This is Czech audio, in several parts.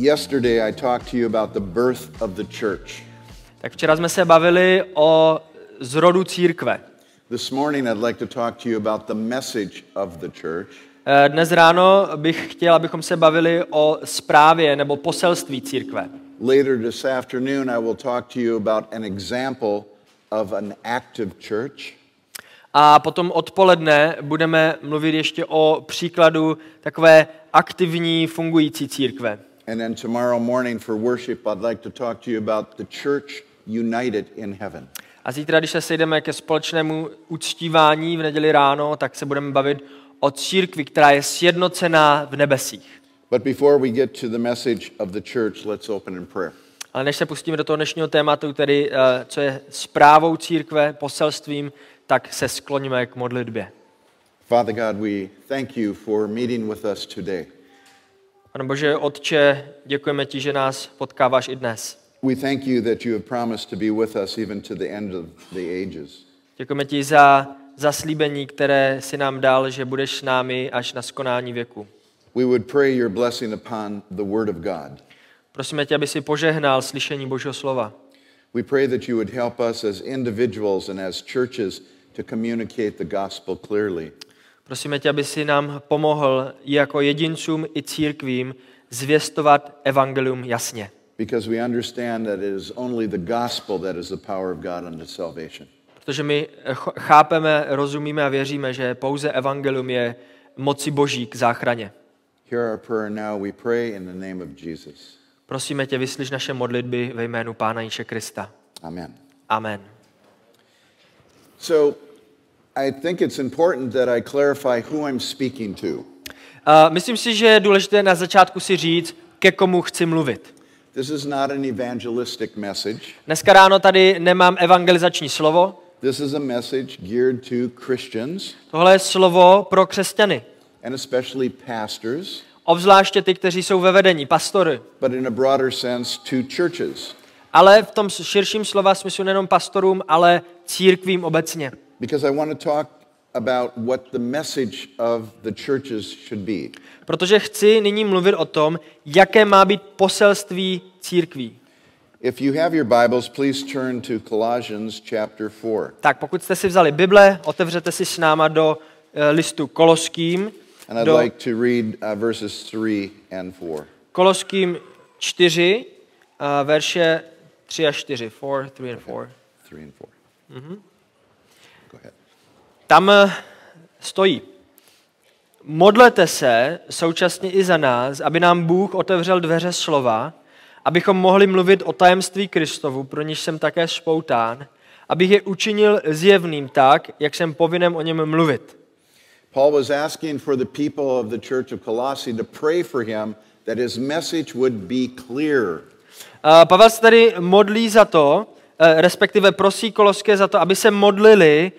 Yesterday, I talked to you about the birth of the church. Tak včera jsme se bavili o zrodu církve. This morning, I'd like to talk to you about the message of the church. Eh, Dnes ráno bych chtěl, abychom se bavili o zprávě nebo poselství církve. Later this afternoon, I will talk to you about an example of an active church. A potom odpoledne budeme mluvit ještě o příkladu takové aktivní fungující církve. And then tomorrow morning for worship, I'd like to talk to you about the church united in heaven. A zítra, když se sejdeme ke společnému uctívání v neděli ráno, tak se budeme bavit o církvi, která je sjednocená v nebesích. But before we get to the message of the church, let's open in prayer. Ale než se pustíme do toho dnešního tématu, tedy eh, co je zprávou církve, poselstvím, tak se skloníme k modlitbě. Father God, we thank you for meeting with us today. Pane Bože, Otče, děkujeme ti, že nás potkáváš i dnes. We thank you that you have promised to be with us even to the end of the ages. Děkujeme ti za zaslíbení, které si nám dal, že budeš s námi až na skonání věku. We would pray your blessing upon the Word of God. Prosíme tě, aby si požehnal slyšení Božího slova. We pray that you would help us as individuals and as churches to communicate the gospel clearly. Prosíme tě, aby si nám pomohl i jako jedincům i církvím zvěstovat evangelium jasně. Because we understand that it is only the gospel that is the power of God unto salvation. Protože my ch- chápeme, rozumíme a věříme, že pouze evangelium je moci Boží k záchraně. Hear our prayer now, we pray in the name of Jesus. Prosíme tě, vyslyš naše modlitby ve jménu Pána Ježíše Krista. Amen. Amen. So I think it's important that I clarify who I'm speaking to. Uh, myslím si, že je důležité na začátku si říct, ke komu chci mluvit. This is not an evangelistic message. Dneska ráno tady nemám evangelizační slovo. This is a message geared to Christians Tohle je slovo pro křesťany. and especially pastors, Obzvláště ty, kteří jsou ve vedení, pastory. but in a broader sense to churches. Ale v tom širším slova smyslu nejenom pastorům, ale církvím obecně. Because I want to talk about what the message of the churches should be. Protože chci nyní mluvit o tom, jaké má být poselství církví. If you have your Bibles, please turn to Colossians chapter 4. Tak pokud jste si vzali Bible, otevřete si s náma do eh, listu Koloským, And I'd do like to read uh, verses 3 and 4. Koloským 4, uh, verše 3 a 4. 4, 3 and 4. 3 and 4. Go ahead. Tam eh, stojí. Modlete se současně i za nás, aby nám Bůh otevřel dveře slova, abychom mohli mluvit o tajemství Kristovu, pro něž jsem také spoután, abych je učinil zjevným tak, jak jsem povinen o něm mluvit. Paul was asking for the people of the church of Colossae to pray for him that his message would be clear. Eh, Pavel se tady modlí za to, eh, respektive prosí Koloské za to, aby se modlili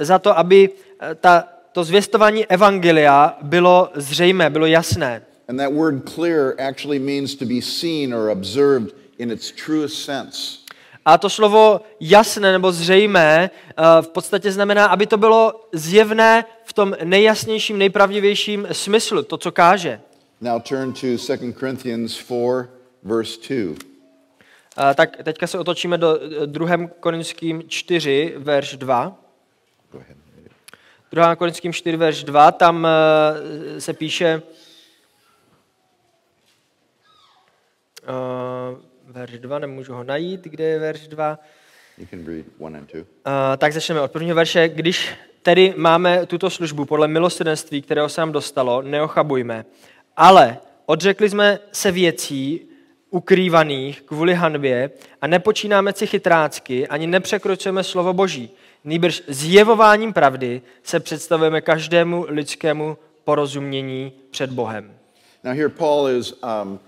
za to, aby eh, ta, to zvěstování evangelia bylo zřejmé, bylo jasné. And that word clear actually means to be seen or observed in its truest sense. A to slovo jasné nebo zřejmé eh, v podstatě znamená, aby to bylo zjevné v tom nejjasnějším, nejpravdivějším smyslu, to, co káže. Now turn to 2 Corinthians 4, verse 2. Eh, Tak teďka se otočíme do eh, 2. Korinským 4, verš 2. Go ahead. 2. Korinským 4, verš 2, tam eh, se píše, uh, verš 2, nemůžu ho najít, kde je verš 2. You can read 1 and 2. Uh, tak začneme od prvního verše. Když tedy máme tuto službu podle milosrdenství, kterého se nám dostalo, neochabujme. Ale odřekli jsme se věcí ukrývaných kvůli hanbě a nepočínáme si chytrácky, ani nepřekročujeme slovo Boží. Nýbrž zjevováním pravdy se představujeme každému lidskému porozumění před Bohem. Now, here Paul is um, uh,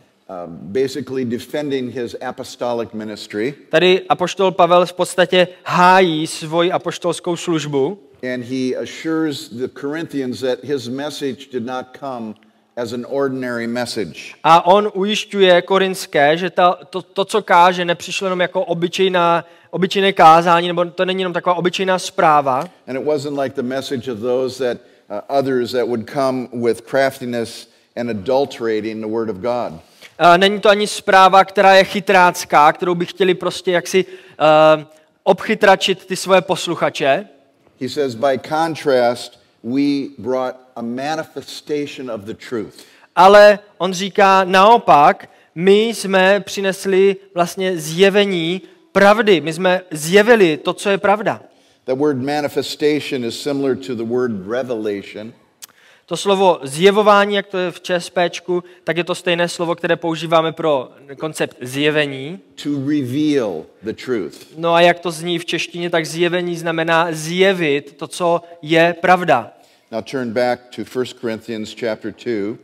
basically defending his apostolic ministry, Tady apoštol Pavel v podstatě hájí svoji apoštolskou službu and he assures the Corinthians that his message did not come as an ordinary message. A on ujišťuje korinské, že ta, to, to, co káže, nepřišlo jenom jako obyčejná, obyčejné kázání, nebo to není jenom taková obyčejná zpráva. And it wasn't like the message of those that uh, others that would come with craftiness and adulterating the word of God. Uh, není to ani zpráva, která je chytrácká, kterou by chtěli prostě jaksi uh, obchytračit ty svoje posluchače. He says, by contrast, we brought a manifestation of the truth. Ale on říká naopak, my jsme přinesli vlastně zjevení pravdy. My jsme zjevili to, co je pravda. The word manifestation is similar to the word revelation. To slovo zjevování, jak to je v ČSPčku, tak je to stejné slovo, které používáme pro koncept zjevení. to reveal the truth. No a jak to zní v češtině, tak zjevení znamená zjevit to, co je pravda. Now turn back to 1 Corinthians chapter 2,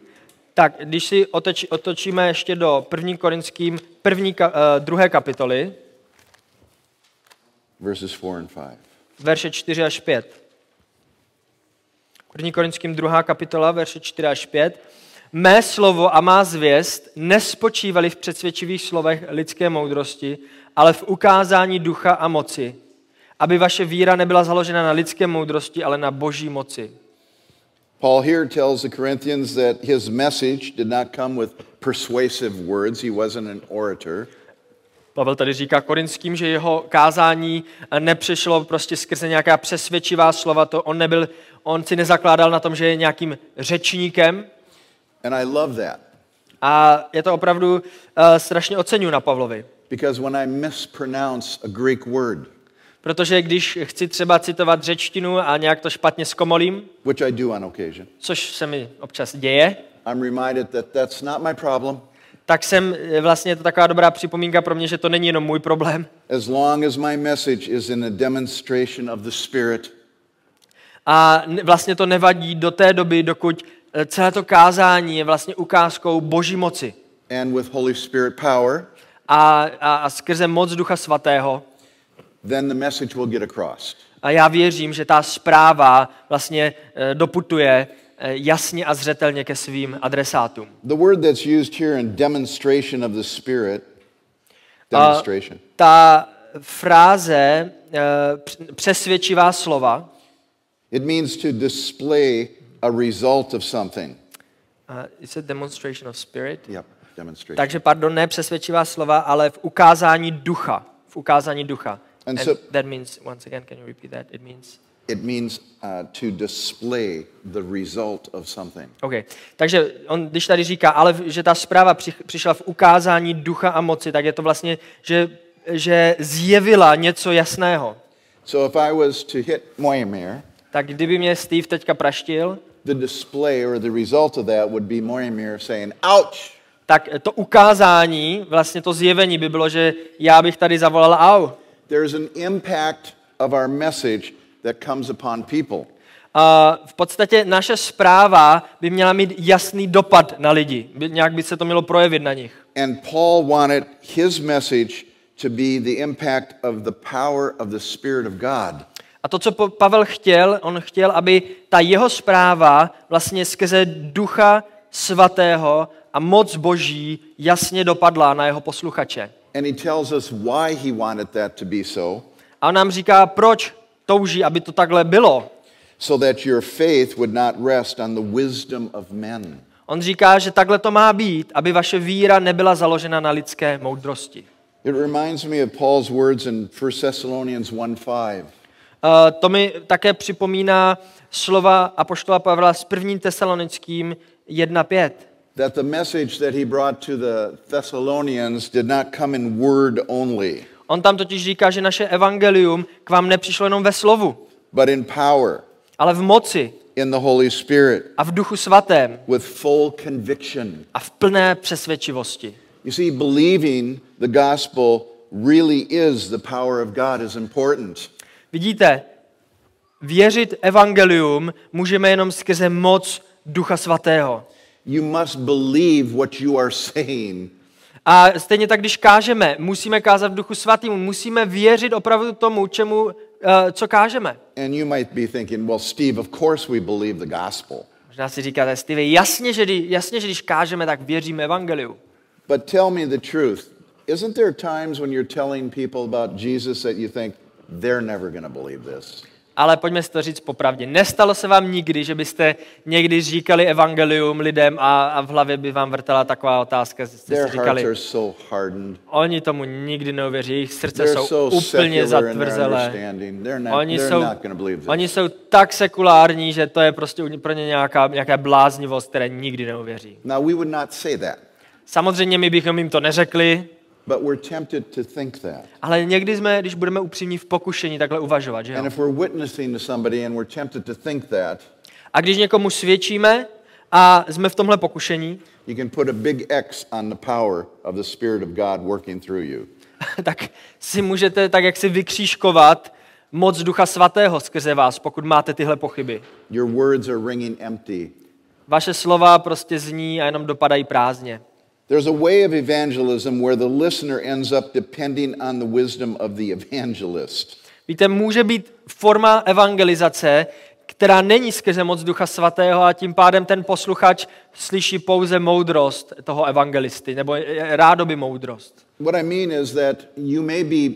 Tak, když si otoč, otočíme ještě do 1. Korinským první, ka, uh, druhé kapitoly, verses 4 and 5. verše 4 až 5. 1. Korinským druhá kapitola, verše 4 až 5. Mé slovo a má zvěst nespočívali v přesvědčivých slovech lidské moudrosti, ale v ukázání ducha a moci, aby vaše víra nebyla založena na lidské moudrosti, ale na boží moci. Paul here tells the Corinthians that his message did not come with persuasive words. He wasn't an orator. Pavel tady říká korinským, že jeho kázání nepřišlo prostě skrze nějaká přesvědčivá slova, to on nebyl, on si nezakládal na tom, že je nějakým řečníkem. And I love that. A je to opravdu uh, strašně oceňuji na Pavlovi. because when I mispronounce a Greek word, Protože když chci třeba citovat řečtinu a nějak to špatně zkomolím, which I do on occasion, což se mi občas děje, I'm reminded that that's not my problem tak jsem vlastně je to taková dobrá připomínka pro mě, že to není jenom můj problém. as long as my message is in a demonstration of the Spirit A vlastně to nevadí do té doby, dokud eh, celé to kázání je vlastně ukázkou boží moci. and with Holy Spirit power, A, a, a skrze moc Ducha Svatého. then the message will get across. A já věřím, že ta zpráva vlastně eh, doputuje eh, jasně a zřetelně ke svým adresátům. The word that's used here in demonstration of the Spirit, A demonstration, ta fráze eh, př- přesvědčivá slova, it means to display a result of something. uh, it's a demonstration of spirit, Yep, demonstration. takže pardon, ne přesvědčivá slova, ale v ukázání ducha. V ukázání ducha. And And so- that means, once again, can you repeat that? It means... It means uh, to display the result of something. Okay. Takže on, když tady říká, ale že ta zpráva při, přišla v ukázání ducha a moci, tak je to vlastně, že, že zjevila něco jasného. So if I was to hit Moyamir, Tak kdyby mě Steve teďka praštil, the display or the result of that would be Moyamir saying, ouch! tak to ukázání, vlastně to zjevení by bylo, že já bych tady zavolal au. There's an impact of our message that comes upon people. A v podstatě naše zpráva by měla mít jasný dopad na lidi. Nějak by se to mělo projevit na nich. And Paul wanted his message to be the impact of the power of the Spirit of God. A to, co Pavel chtěl, on chtěl, aby ta jeho zpráva vlastně skrze ducha svatého a moc boží jasně dopadla na jeho posluchače. And he tells us why he wanted that to be so, A on nám říká, proč touží, aby to takhle bylo. so that your faith would not rest on the wisdom of men. On říká, že takhle to má být, aby vaše víra nebyla založena na lidské moudrosti. It reminds me of Paul's words in 1 Thessalonians 1:5. Uh, to mi také připomíná slova apoštola Pavla s 1. tesalonickým 1.5. That the message that he brought to the Thessalonians did not come in word only, On tam totiž říká, že naše evangelium k vám nepřišlo jenom ve slovu, but in power, ale v moci in the Holy Spirit, a v duchu svatém with full conviction. a v plné přesvědčivosti. You see, believing the gospel really is the power of God is important. Vidíte, věřit evangelium můžeme jenom skrze moc ducha svatého. You must believe what you are saying. A stejně tak, když kážeme, musíme kázat v duchu svatým, musíme věřit opravdu tomu, čemu, eh, co kážeme. And you might be thinking, well, Steve, of course we believe the gospel. Možná si říkáte, Steve, jasně že, jasně, že když kážeme, tak věříme evangeliu. But tell me the truth. Isn't there times when you're telling people about Jesus that you think they're never going to believe this? Ale pojďme si to říct popravdě. Nestalo se vám nikdy, že byste někdy říkali evangelium lidem a, a v hlavě by vám vrtala taková otázka, že jste si říkali, so oni tomu nikdy neuvěří, jejich srdce They're jsou so úplně zatvrzelé. not, Oni jsou, oni jsou tak sekulární, že to je prostě pro ně nějaká, nějaká bláznivost, které nikdy neuvěří. Now, Samozřejmě my bychom jim to neřekli, but we're tempted to think that. ale někdy jsme, když budeme upřímní v pokušení, takhle uvažovat, že jo? And if we're witnessing to somebody and we're tempted to think that, A když někomu svědčíme a jsme v tomhle pokušení, you can put a big X on the power of the Spirit of God working through you. tak si můžete tak jak si vykřížkovat moc Ducha Svatého skrze vás, pokud máte tyhle pochyby. Your words are ringing empty. Vaše slova prostě zní a jenom dopadají prázdně. There's a way of evangelism where the listener ends up depending on the wisdom of the evangelist. Víte, může být forma evangelizace, která není skrze moc Ducha Svatého a tím pádem ten posluchač slyší pouze moudrost toho evangelisty, nebo rádoby moudrost. What I mean is that you may be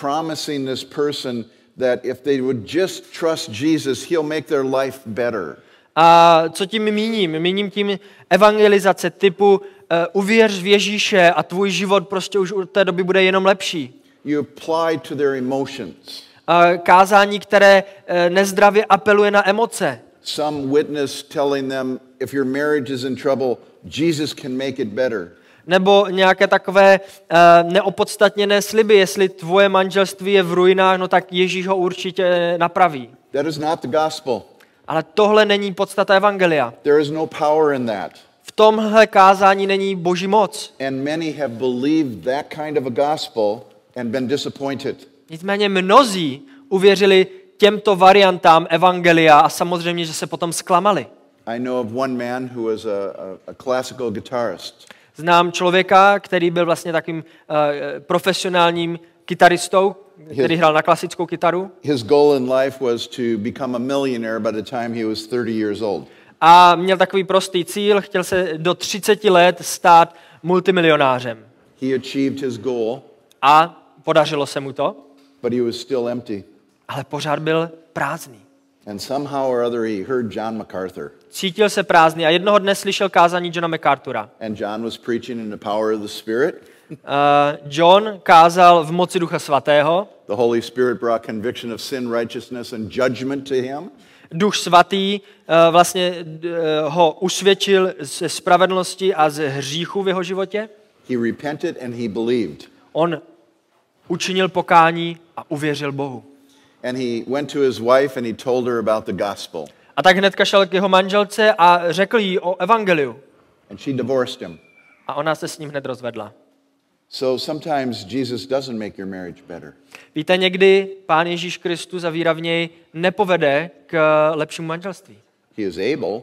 promising this person that if they would just trust Jesus, he'll make their life better. A co tím míním? Míním tím evangelizace typu uvěř v Ježíše a tvůj život prostě už od té doby bude jenom lepší. You apply to their emotions. Uh, kázání, které uh, nezdravě apeluje na emoce. Some witness telling them if your marriage is in trouble, Jesus can make it better. Nebo nějaké takové uh, neopodstatněné sliby, jestli tvoje manželství je v ruinách, no tak Ježíš ho určitě napraví. That is not the gospel. Ale tohle není podstata evangelia. There is no power in that. V tomhle kázání není boží moc. And many have believed that kind of a gospel and been disappointed. Nicméně mnozí uvěřili těmto variantám evangelia a samozřejmě, že se potom zklamali. I know of one man who was a, a, a classical guitarist. Znám člověka, který byl vlastně takým uh, profesionálním kytaristou, který hrál na klasickou kytaru. His goal in life was to become a millionaire by the time he was 30 years old. A měl takový prostý cíl, chtěl se do 30 let stát multimilionářem. He achieved his goal, A podařilo se mu to, but he was still empty. ale pořád byl prázdný. And somehow or other, he heard John MacArthur. Cítil se prázdný a jednoho dne slyšel kázání Johna MacArthura. And John was preaching in the power of the Spirit. Uh, John kázal v moci Ducha Svatého. The Holy Spirit brought conviction of sin, righteousness, and judgment to him. Duch Svatý uh, vlastně uh, ho usvědčil ze spravedlnosti a z hříchu v jeho životě. He repented and he believed. On učinil pokání a uvěřil Bohu. And he went to his wife and he told her about the gospel. A tak hnedka šel k jeho manželce a řekl jí o evangeliu. And she divorced him. A ona se s ním hned rozvedla. So sometimes Jesus doesn't make your marriage better. Víte, někdy Pán Ježíš Kristus a víra v něj nepovede k lepšímu manželství. He is able,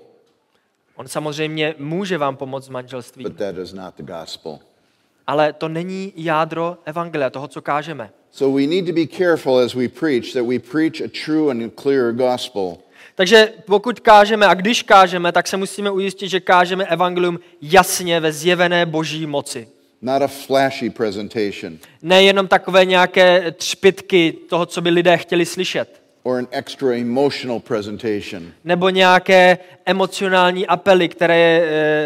On samozřejmě může vám pomoct v manželství, but that is not the gospel. ale to není jádro evangelia, toho, co kážeme. So we need to be careful as we preach that we preach a true and clear gospel. Takže pokud kážeme a když kážeme, tak se musíme ujistit, že kážeme evangelium jasně ve zjevené boží moci. Not a flashy presentation Nejenom takové nějaké třpitky toho, co by lidé chtěli slyšet. or an extra emotional presentation. Nebo nějaké emocionální apely, které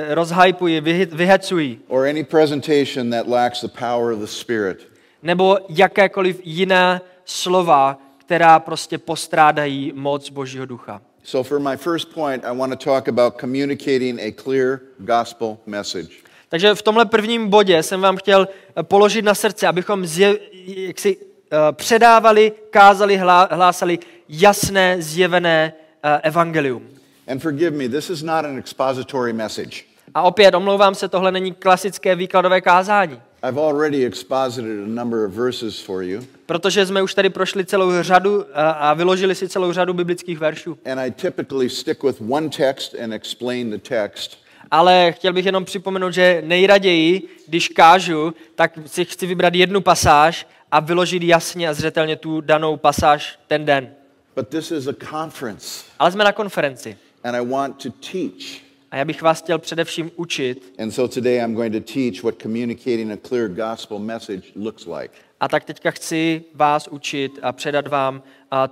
e, rozhypují, vyhecují. or any presentation that lacks the power of the Spirit. Nebo jakékoliv jiné slova, která prostě postrádají moc Božího ducha. So, for my first point, I want to talk about communicating a clear gospel message. Takže v tomhle prvním bodě jsem vám chtěl eh, položit na srdce, abychom zje, jaksi, uh, předávali, kázali, hlá, hlásali jasné, zjevené uh, evangelium. And forgive me, this is not an expository message. A opět, omlouvám se, tohle není klasické výkladové kázání, I've already exposited a number of verses for you, protože jsme už tady prošli celou řadu a, a vyložili si celou řadu biblických veršů. and I typically stick with one text and explain the text. Ale chtěl bych jenom připomenout, že nejraději, když kážu, tak si chci vybrat jednu pasáž a vyložit jasně a zřetelně tu danou pasáž ten den. But this is a conference, Ale jsme na konferenci and I want to teach. a já bych vás chtěl především učit And so today I'm going to teach what communicating a clear gospel message looks like. A tak teďka chci vás učit a předat vám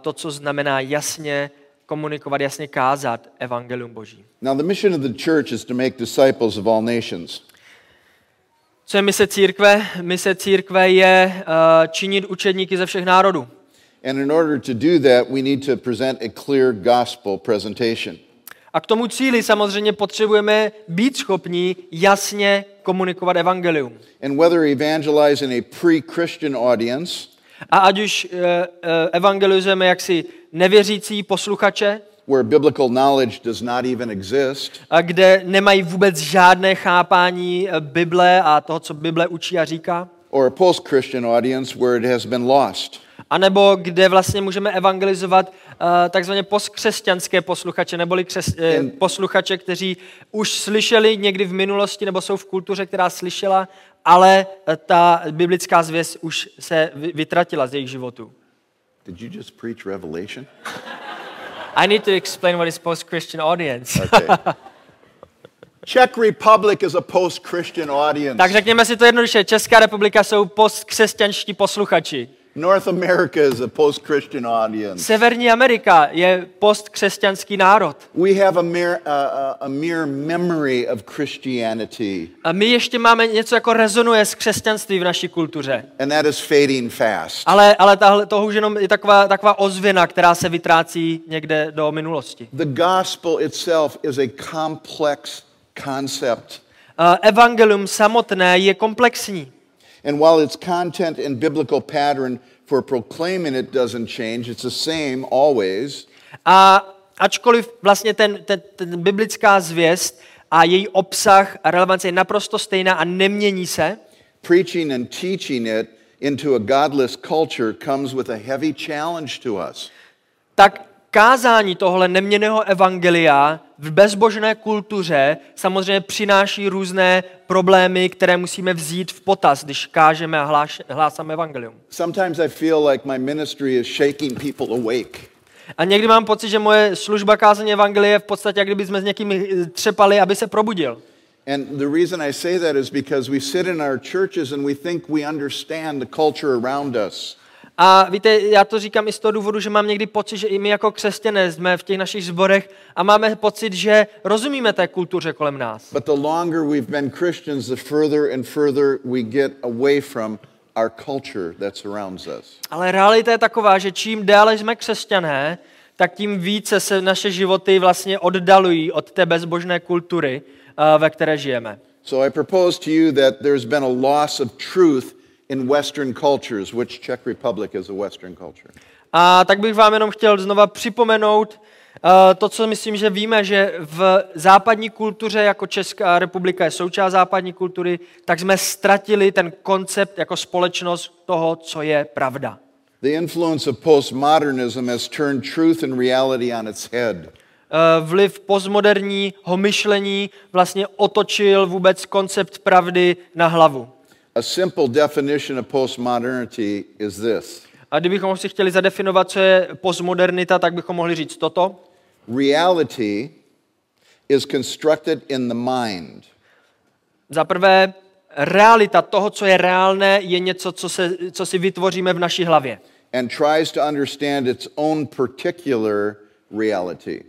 to, co znamená jasně komunikovat, jasně kázat evangelium Boží. Now, the mission of the church is to make disciples of all nations. Co je mise církve? Mise církve je uh, činit učedníky ze všech národů. And in order to do that, we need to present a clear gospel presentation. A k tomu cíli samozřejmě potřebujeme být schopni jasně komunikovat evangelium. And whether evangelize in a pre Christian audience A ať už uh, uh, evangelizujeme jaksi nevěřící posluchače, where biblical knowledge does not even exist, a kde nemají vůbec žádné chápání eh, Bible a toho, co Bible učí a říká, or a post Christian audience where it has been lost. a nebo kde vlastně můžeme evangelizovat uh, takzvaně postkřesťanské posluchače, neboli křes, uh, posluchače, kteří už slyšeli někdy v minulosti nebo jsou v kultuře, která slyšela, ale ta biblická zvěst už se vy- vytratila z jejich životů. Did you just preach Revelation? I need to explain what is post-Christian audience. Okay. Czech Republic is a post Christian audience. tak řekněme si to jednoduše. Česká republika jsou postkřesťanští posluchači. North America is a post Christian audience. Severní Amerika je postkřesťanský národ. We have a mere, uh, uh, a mere memory of Christianity, A my ještě máme něco jako rezonuje s křesťanství v naší kultuře. and that is fading fast. Ale, ale tahle, to už jenom je taková, taková ozvěna, která se vytrácí někde do minulosti. The gospel itself is a complex concept. Uh, evangelium samotné je komplexní. And while its content and biblical pattern for proclaiming it doesn't change, it's the same always. A ačkoliv vlastně ten, ten, ten biblická zvěst a její obsah a relevance je naprosto stejná a nemění se, Preaching and teaching it into a godless culture comes with a heavy challenge to us. tak kázání tohle neměného evangelia v bezbožné kultuře samozřejmě přináší různé problémy, které musíme vzít v potaz, když kážeme a hláš, hlásáme evangelium. Sometimes I feel like my ministry is shaking people awake. A někdy mám pocit, že moje služba kázání evangelie je v podstatě, jak kdyby jsme s někým eh, třepali, aby se probudil. And the reason I say that is because we sit in our churches and we think we understand the culture around us. A víte, já to říkám i z toho důvodu, že mám někdy pocit, že i my jako křesťané jsme v těch našich zborech a máme pocit, že rozumíme té kultuře kolem nás. But the longer we've been Christians, the further and further we get away from our culture that surrounds us. Ale realita je taková, že čím déle jsme křesťané, tak tím více se naše životy vlastně oddalují od té bezbožné kultury, eh, ve které žijeme. So I propose to you that there's been a loss of truth in Western cultures, which Czech Republic is a Western culture. A tak bych vám jenom chtěl znova připomenout eh, to, co myslím, že víme, že v západní kultuře, jako Česká republika je součást západní kultury, tak jsme ztratili ten koncept jako společnost toho, co je pravda. The influence of postmodernism has turned truth and reality on its head. Eh, Vliv postmoderního myšlení vlastně otočil vůbec koncept pravdy na hlavu. A simple definition of postmodernity is this A kdybychom si chtěli zadefinovat, co je postmodernita, tak bychom mohli říct toto. reality is constructed in the mind. Za prvé, realita toho, co je reálné, je něco, co, se, co si vytvoříme v naší hlavě. and tries to understand its own particular reality.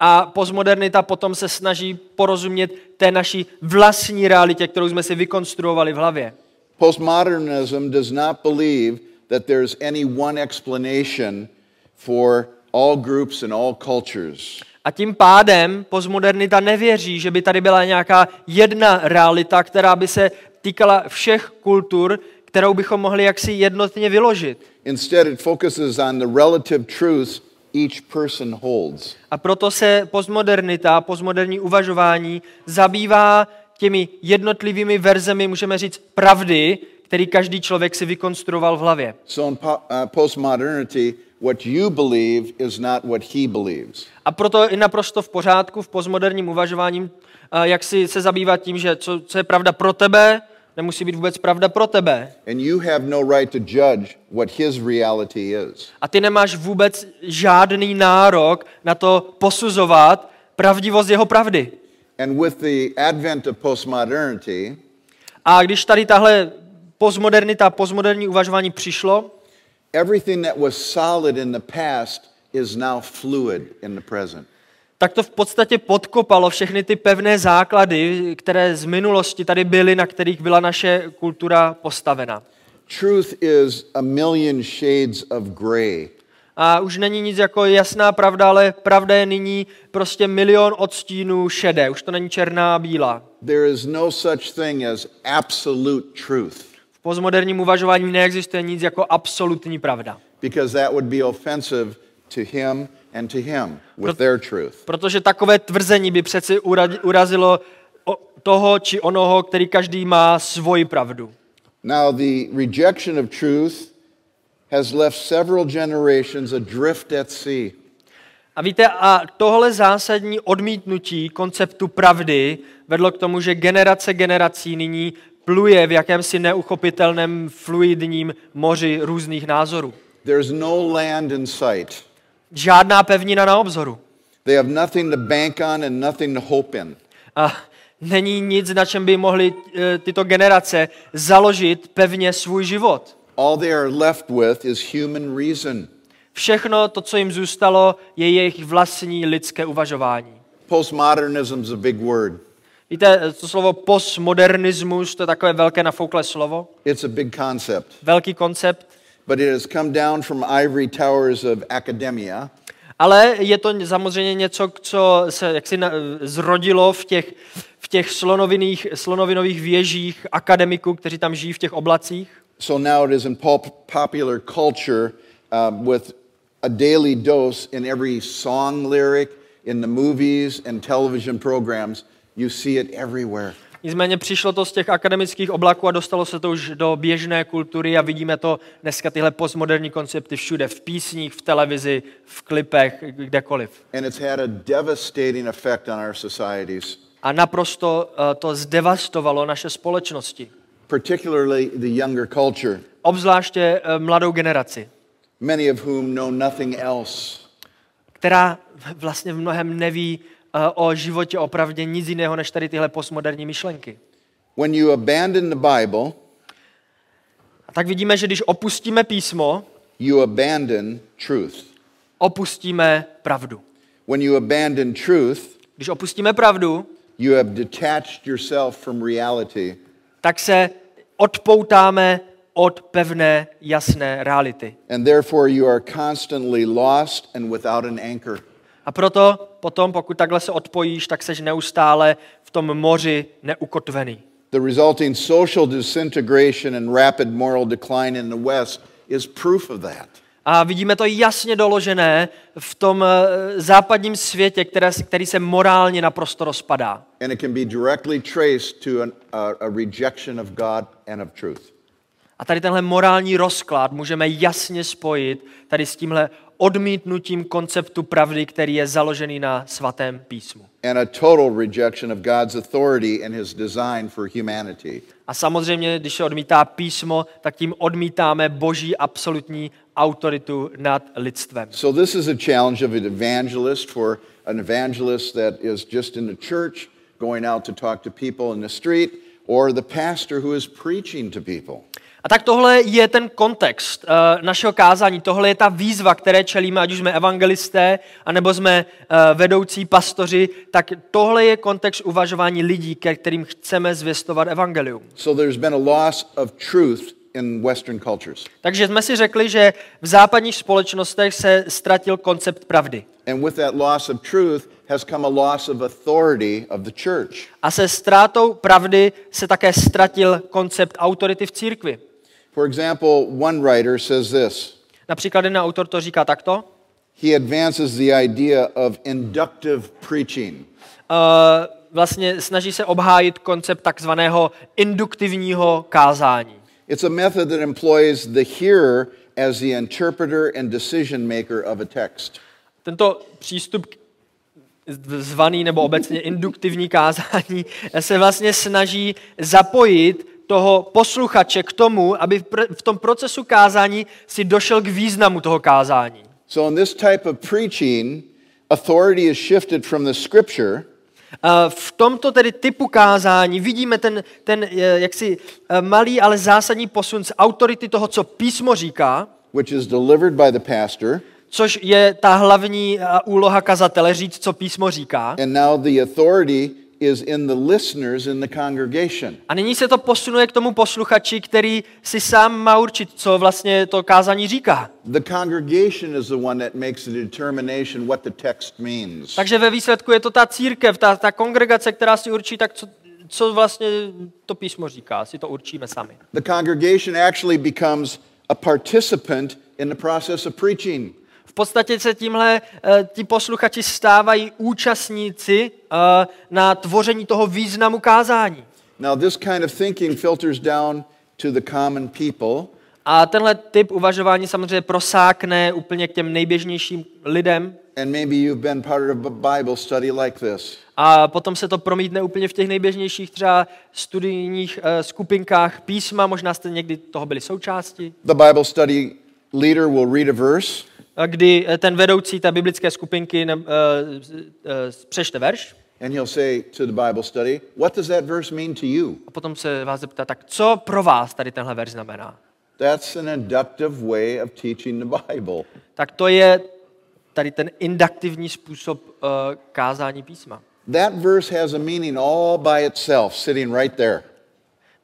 A postmodernita potom se snaží porozumět té naší vlastní realitě, kterou jsme si vykonstruovali v hlavě. Postmodernism does not believe that there's any one explanation for all groups and all cultures. A tím pádem postmodernita nevěří, že by tady byla nějaká jedna realita, která by se týkala všech kultur, kterou bychom mohli jaksi jednotně vyložit. Instead, it focuses on the relative truths each person holds. A proto se postmodernita, postmoderní uvažování zabývá těmi jednotlivými verzemi, můžeme říct, pravdy, který každý člověk si vykonstruoval v hlavě. So in po- uh, postmodernity, what you believe is not what he believes. A proto je naprosto v pořádku v postmoderním uvažováním, eh, jak si se zabývat tím, že co, co je pravda pro tebe, nemusí být vůbec pravda pro tebe. And you have no right to judge what his reality is. A ty nemáš vůbec žádný nárok na to posuzovat pravdivost jeho pravdy. And with the advent of postmodernity, A když tady tahle postmodernita, postmoderní uvažování přišlo, everything that was solid in the past is now fluid in the present. Tak to v podstatě podkopalo všechny ty pevné základy, které z minulosti tady byly, na kterých byla naše kultura postavena. Truth is a million shades of gray. A už není nic jako jasná pravda, ale pravda je nyní prostě milion odstínů šedé. Už to není černá a bílá. There is no such thing as absolute truth V postmoderním uvažování neexistuje nic jako absolutní pravda. because that would be offensive to him and to him with their truth. Protože takové tvrzení by přeci ura- urazilo toho či onoho, který každý má svoji pravdu. Now, the rejection of truth has left several generations adrift at sea. A víte, a tohle zásadní odmítnutí konceptu pravdy vedlo k tomu, že generace generací nyní pluje v jakémsi neuchopitelném fluidním moři různých názorů. There's no land in sight. Žádná pevnina na obzoru. They have nothing to bank on and nothing to hope in. A není nic, na čem by mohly eh, tyto generace založit pevně svůj život. All they are left with is human reason. Všechno to, co jim zůstalo, je jejich vlastní lidské uvažování. Postmodernism is a big word. Víte, to slovo postmodernismus, to je takové velké nafouklé slovo, It's a big concept. velký koncept, But it has come down from ivory towers of academia ale je to samozřejmě něco, co se jaksi zrodilo v těch, v těch slonoviných, slonovinových věžích akademiků, kteří tam žijí v těch oblacích. So now it is in pop- popular culture uh, with a daily dose in every song lyric, in the movies and television programs. You see it everywhere. Nicméně přišlo to z těch akademických oblaků a dostalo se to už do běžné kultury a vidíme to dneska tyhle postmoderní koncepty všude, v písních, v televizi, v klipech, kdekoliv. And it's had a devastating effect on our societies, A naprosto eh, to zdevastovalo naše společnosti, particularly the younger culture, obzvláště eh, mladou generaci, many of whom know nothing else. která vlastně v mnohem neví o životě opravdě nic jiného než tady tyhle postmoderní myšlenky. When you abandon the Bible, A tak vidíme, že když opustíme písmo, you abandon truth. opustíme pravdu. When you abandon truth, Když opustíme pravdu, you have detached yourself from reality tak se odpoutáme od pevné, jasné reality. And therefore, you are constantly lost and without an anchor. A proto potom, pokud takhle se odpojíš, tak seš neustále v tom moři neukotvený. The resulting social disintegration and rapid moral decline in the West is proof of that. A vidíme to jasně doložené v tom eh, západním světě, které, který se morálně naprosto rozpadá. And it can be directly traced to an, a, a rejection of God and of truth. A tady tenhle morální rozklad můžeme jasně spojit tady s tímhle odmítnutím konceptu pravdy, který je založený na svatém písmu. And a total rejection of God's authority and his design for humanity. A samozřejmě, když se odmítá písmo, tak tím odmítáme boží absolutní autoritu nad lidstvem. So, this is a challenge of an evangelist for an evangelist that is just in the church, going out to talk to people in the street, or the pastor who is preaching to people. A tak tohle je ten kontext uh, našeho kázání, tohle je ta výzva, které čelíme, ať už jsme evangelisté, anebo jsme uh, vedoucí pastoři, tak tohle je kontext uvažování lidí, ke kterým chceme zvěstovat evangelium. So there's been a loss of truth in Western cultures. Takže jsme si řekli, že v západních společnostech se ztratil koncept pravdy. And with that loss of truth has come a loss of authority of the church. A se ztrátou pravdy se také ztratil koncept autority v církvi. For example, one writer says this Například jeden autor to říká takto. he advances the idea of inductive preaching. Uh, vlastně snaží se obhájit koncept takzvaného induktivního kázání. It's a method that employs the hearer as the interpreter and decision maker of a text. Tento přístup zvaný nebo obecně induktivní kázání se vlastně snaží zapojit toho posluchače k tomu, aby v tom procesu kázání si došel k významu toho kázání. So, in this type of preaching, authority is shifted from the scripture v tomto tedy typu kázání vidíme ten, ten eh, jaksi eh, malý, ale zásadní posun z autority toho, co písmo říká, which is delivered by the pastor, což je ta hlavní eh, úloha kazatele, říct, co písmo říká. and now the authority is in the listeners in the congregation. A nyní se to posunuje k tomu posluchači, který si sám má určit, co vlastně to kázání říká. The congregation is the one that makes the determination what the text means. Takže ve výsledku je to ta církev, ta, ta kongregace, která si určí, tak co, co vlastně to písmo říká, si to určíme sami. The congregation actually becomes a participant in the process of preaching. V podstatě se tímhle uh, ti posluchači stávají účastníci uh, na tvoření toho významu kázání. Now, this kind of thinking filters down to the common people, A tenhle typ uvažování samozřejmě prosákne úplně k těm nejběžnějším lidem and maybe you've been part of a Bible study like this. a potom se to promítne úplně v těch nejběžnějších třeba studijních uh, skupinkách písma, možná jste někdy toho byli součástí, The Bible study leader will read a verse, kdy eh, ten vedoucí té biblické skupinky ne, uh, uh, přečte verš and he'll say to the Bible study, What does that verse mean to you? a potom se vás zeptá, tak co pro vás tady tenhle verš znamená? That's an inductive way of teaching the Bible. Tak to je tady ten induktivní způsob uh, kázání písma. That verse has a meaning all by itself, sitting right there.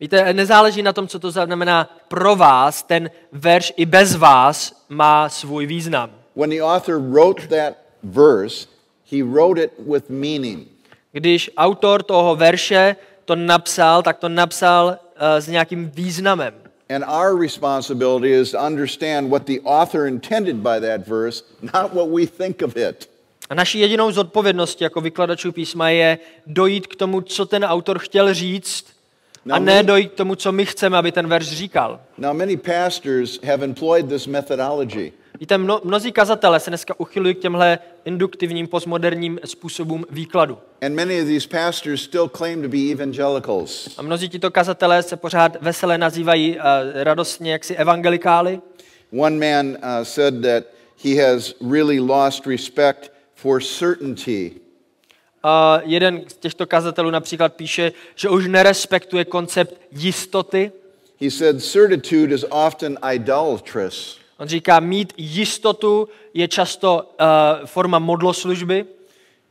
Víte, nezáleží na tom, co to znamená pro vás, ten verš i bez vás má svůj význam. When the author wrote that verse, he wrote it with meaning. Když autor toho verše to napsal, tak to napsal uh, s nějakým významem. And our responsibility is to understand what the author intended by that verse, not what we think of it. A naší jedinou zodpovědností jako vykladačů písma je dojít k tomu, co ten autor chtěl říct, a ne dojít k tomu, co my chceme, aby ten verš říkal. Now, many pastors have employed this methodology. Víte, mno, mnozí kazatelé se dneska uchylují k těmhle induktivním postmoderním způsobům výkladu. And many of these pastors still claim to be evangelicals. A mnozí tito kazatelé se pořád veselé nazývají uh, radostně jaksi evangelikály. One man uh, said that he has really lost respect for certainty. A jeden z těchto kazatelů například píše, že už nerespektuje koncept jistoty. He said, Certitude is often idolatrous. On říká, mít jistotu je často uh, forma modloslužby.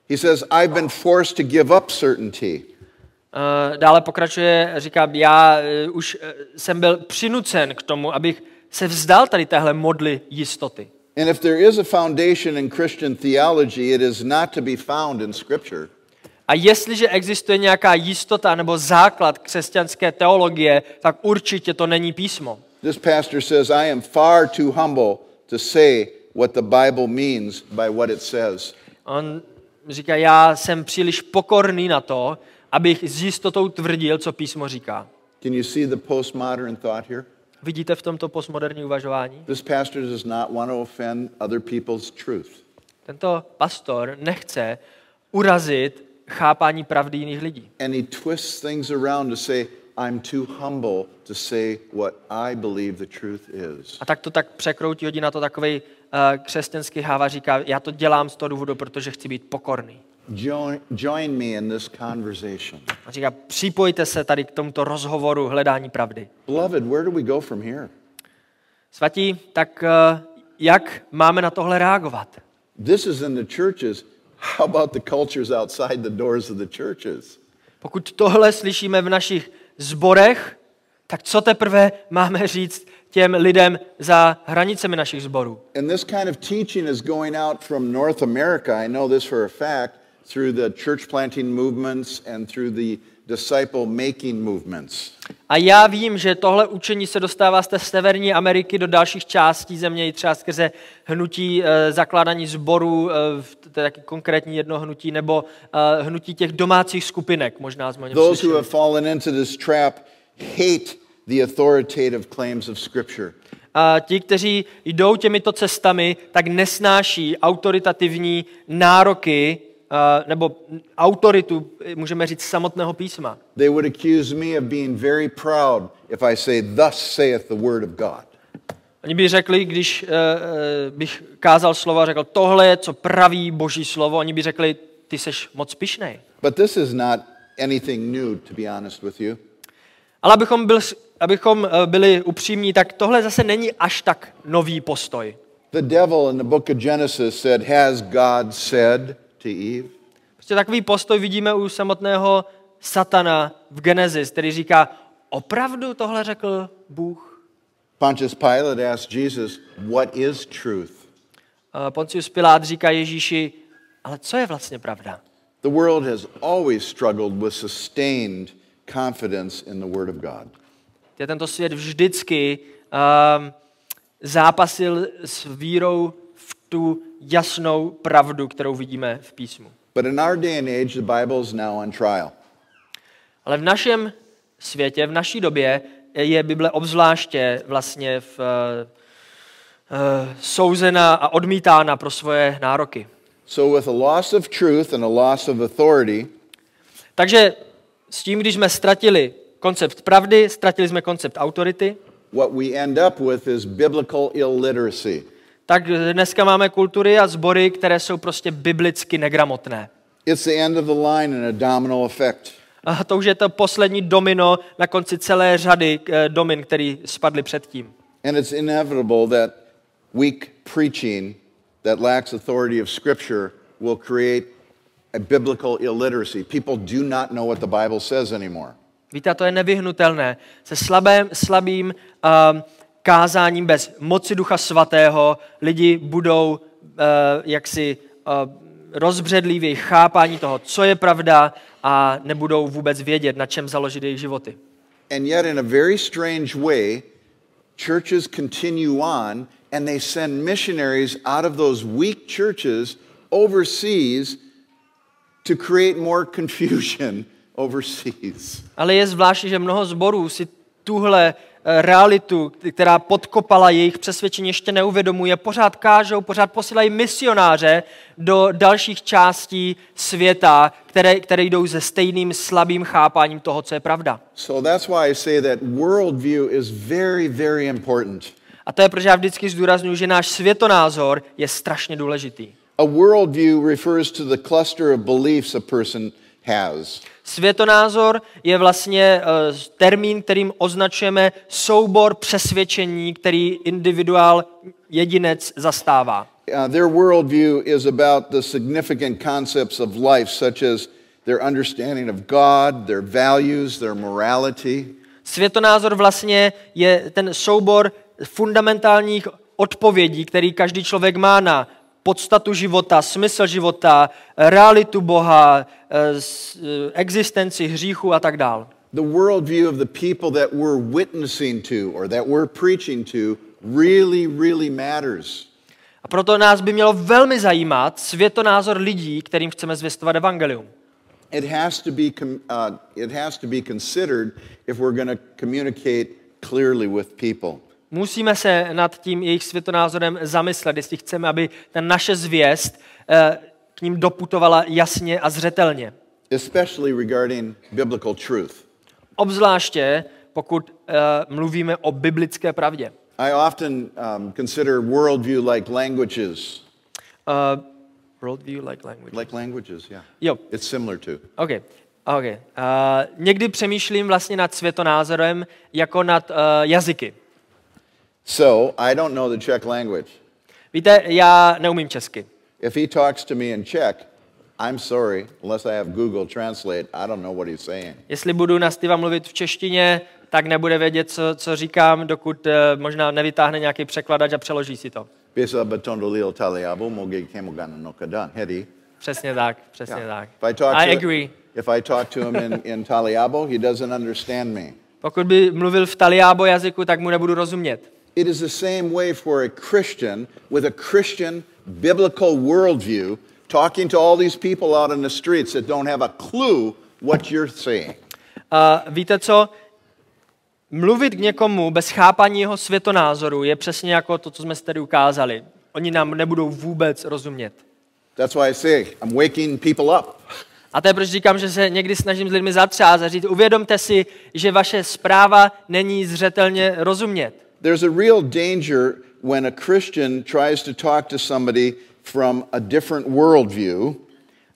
He says, I've been forced to give up certainty. Uh, dále pokračuje, říká, já uh, už uh, jsem byl přinucen k tomu, abych se vzdal tady téhle modly jistoty. And if there is a foundation in Christian theology, it is not to be found in Scripture. A jestliže existuje nějaká jistota nebo základ křesťanské teologie, tak určitě to není písmo. This pastor says, I am far too humble to say what the Bible means by what it says. On říká, já jsem příliš pokorný na to, abych s jistotou tvrdil, co písmo říká. Can you see the postmodern thought here? Vidíte v tomto postmoderní uvažování? This pastor does not want to offend other people's truth. Tento pastor nechce urazit chápání pravdy jiných lidí. And he twists things around to say, I'm too humble to say what I believe the truth is. A tak to tak překroutí, hodí na to takový uh, křesťanský háva, říká, já to dělám z toho důvodu, protože chci být pokorný. Join, join me in this conversation. A říká, připojte se tady k tomuto rozhovoru hledání pravdy. Beloved, where do we go from here? Svatí, tak uh, jak máme na tohle reagovat? This is in the churches. How about the cultures outside the doors of the churches? Pokud tohle slyšíme v našich zborech, tak co teprve máme říct těm lidem za hranicemi našich zborů? And this kind of teaching is going out from North America. I know this for a fact through the church planting movements and through the disciple making movements. A já vím, že tohle učení se dostává z té severní Ameriky do dalších částí země, i třeba skrze hnutí e, zakládání zborů, e, to je taky konkrétní jedno hnutí, nebo e, hnutí těch domácích skupinek, možná jsme Those who have fallen into this trap hate the authoritative claims of Scripture. A ti, kteří jdou těmito cestami, tak nesnáší autoritativní nároky a, nebo autoritu, můžeme říct, samotného písma. They would accuse me of being very proud if I say, Thus saith the word of God. Oni by řekli, když uh, bych kázal slova, řekl, tohle je, co praví boží slovo, oni by řekli, ty seš moc pišnej. But this is not anything new, to be honest with you. Ale abychom, byl, abychom eh, byli upřímní, tak tohle zase není až tak nový postoj. The devil in the book of Genesis said, Has God said to Eve? Prostě takový postoj vidíme u samotného satana v Genesis, který říká, opravdu tohle řekl Bůh? Pontius Pilate asked Jesus, What is truth? Poncius Pilát říká Ježíši, ale co je vlastně pravda? The world has always struggled with sustained confidence in the Word of God. Je tento svět vždycky um, zápasil s vírou v tu jasnou pravdu, kterou vidíme v písmu. But in our day and age, the Bible is now on trial. Ale v našem světě, v naší době je Bible obzvláště vlastně v, uh, souzena a odmítána pro svoje nároky. So, with a loss of truth and a loss of authority, Takže s tím, když jsme ztratili koncept pravdy, ztratili jsme koncept autority, what we end up with is biblical illiteracy. Tak dneska máme kultury a sbory, které jsou prostě biblicky negramotné. It's the end of the line in a domino effect. A to už je to poslední domino na konci celé řady eh, domin, který spadly předtím. And it's inevitable that weak preaching that lacks authority of Scripture will create a biblical illiteracy. People do not know what the Bible says anymore. Víte, to je nevyhnutelné. Se slabým, slabým um, kázáním bez moci Ducha Svatého lidi budou uh, jaksi uh, rozbředlí v jejich chápání toho, co je pravda a nebudou vůbec vědět, na čem založit jejich životy. And yet, in a very strange way, churches continue on and they send missionaries out of those weak churches overseas to create more confusion overseas. Ale je zvláštní, že mnoho zborů si tuhle eh, realitu, která podkopala jejich přesvědčení, ještě neuvědomuje. Pořád kážou, pořád posílají misionáře do dalších částí světa, které, které jdou se stejným slabým chápáním toho, co je pravda. So that's why I say that worldview is very, very important. A to je, proč já vždycky zdůraznuju, že náš světonázor je strašně důležitý. A worldview refers to the cluster of beliefs a person has. Světonázor je vlastně uh, termín, kterým označujeme soubor přesvědčení, který individuál, jedinec zastává. Uh, their worldview is about the significant concepts of life, such as their understanding of God, their values, their morality. Světonázor vlastně je ten soubor fundamentálních odpovědí, který každý člověk má na podstatu života, smysl života, realitu Boha, eh, eh, existenci hříchu a tak dál. The worldview of the people that we're witnessing to or that we're preaching to really, really matters. A proto nás by mělo velmi zajímat světonázor lidí, kterým chceme zvěstovat evangelium. It has to be, uh, it has to be considered if we're going to communicate clearly with people. Musíme se nad tím jejich světonázorem zamyslet, jestli chceme, aby ta naše zvěst eh, k ním doputovala jasně a zřetelně. especially regarding biblical truth. Obzvláště pokud eh, mluvíme o biblické pravdě. I often um, consider worldview like languages. Uh, worldview like language. Like languages, yeah. Jo, It's similar to. OK. OK. Uh, někdy přemýšlím vlastně nad světonázorem jako nad uh, jazyky. So I don't know the Czech language. Víte, já neumím česky. If he talks to me in Czech, I'm sorry, unless I have Google Translate, I don't know what he's saying. Jestli budu na Steva mluvit v češtině, tak nebude vědět, co, co říkám, dokud uh, možná nevytáhne nějaký překladač a přeloží si to. Taliabo. Přesně tak, přesně Yeah. tak. If I talk I to agree. if I talk to him in, in Taliabo, he doesn't understand me. Pokud by mluvil v taliábo jazyku, tak mu nebudu rozumět. It is the same way for a Christian with a Christian biblical worldview talking to all these people out in the streets that don't have a clue what you're saying. A víte co? Mluvit k někomu bez chápaní jeho světonázoru je přesně jako to, co jsme si tady ukázali. Oni nám nebudou vůbec rozumět. That's why I say I'm waking people up. A to je proč říkám, že se někdy snažím s lidmi zatřást a říct, uvědomte si, že vaše zpráva není zřetelně rozumět. There's a real danger when a Christian tries to talk to somebody from a different worldview.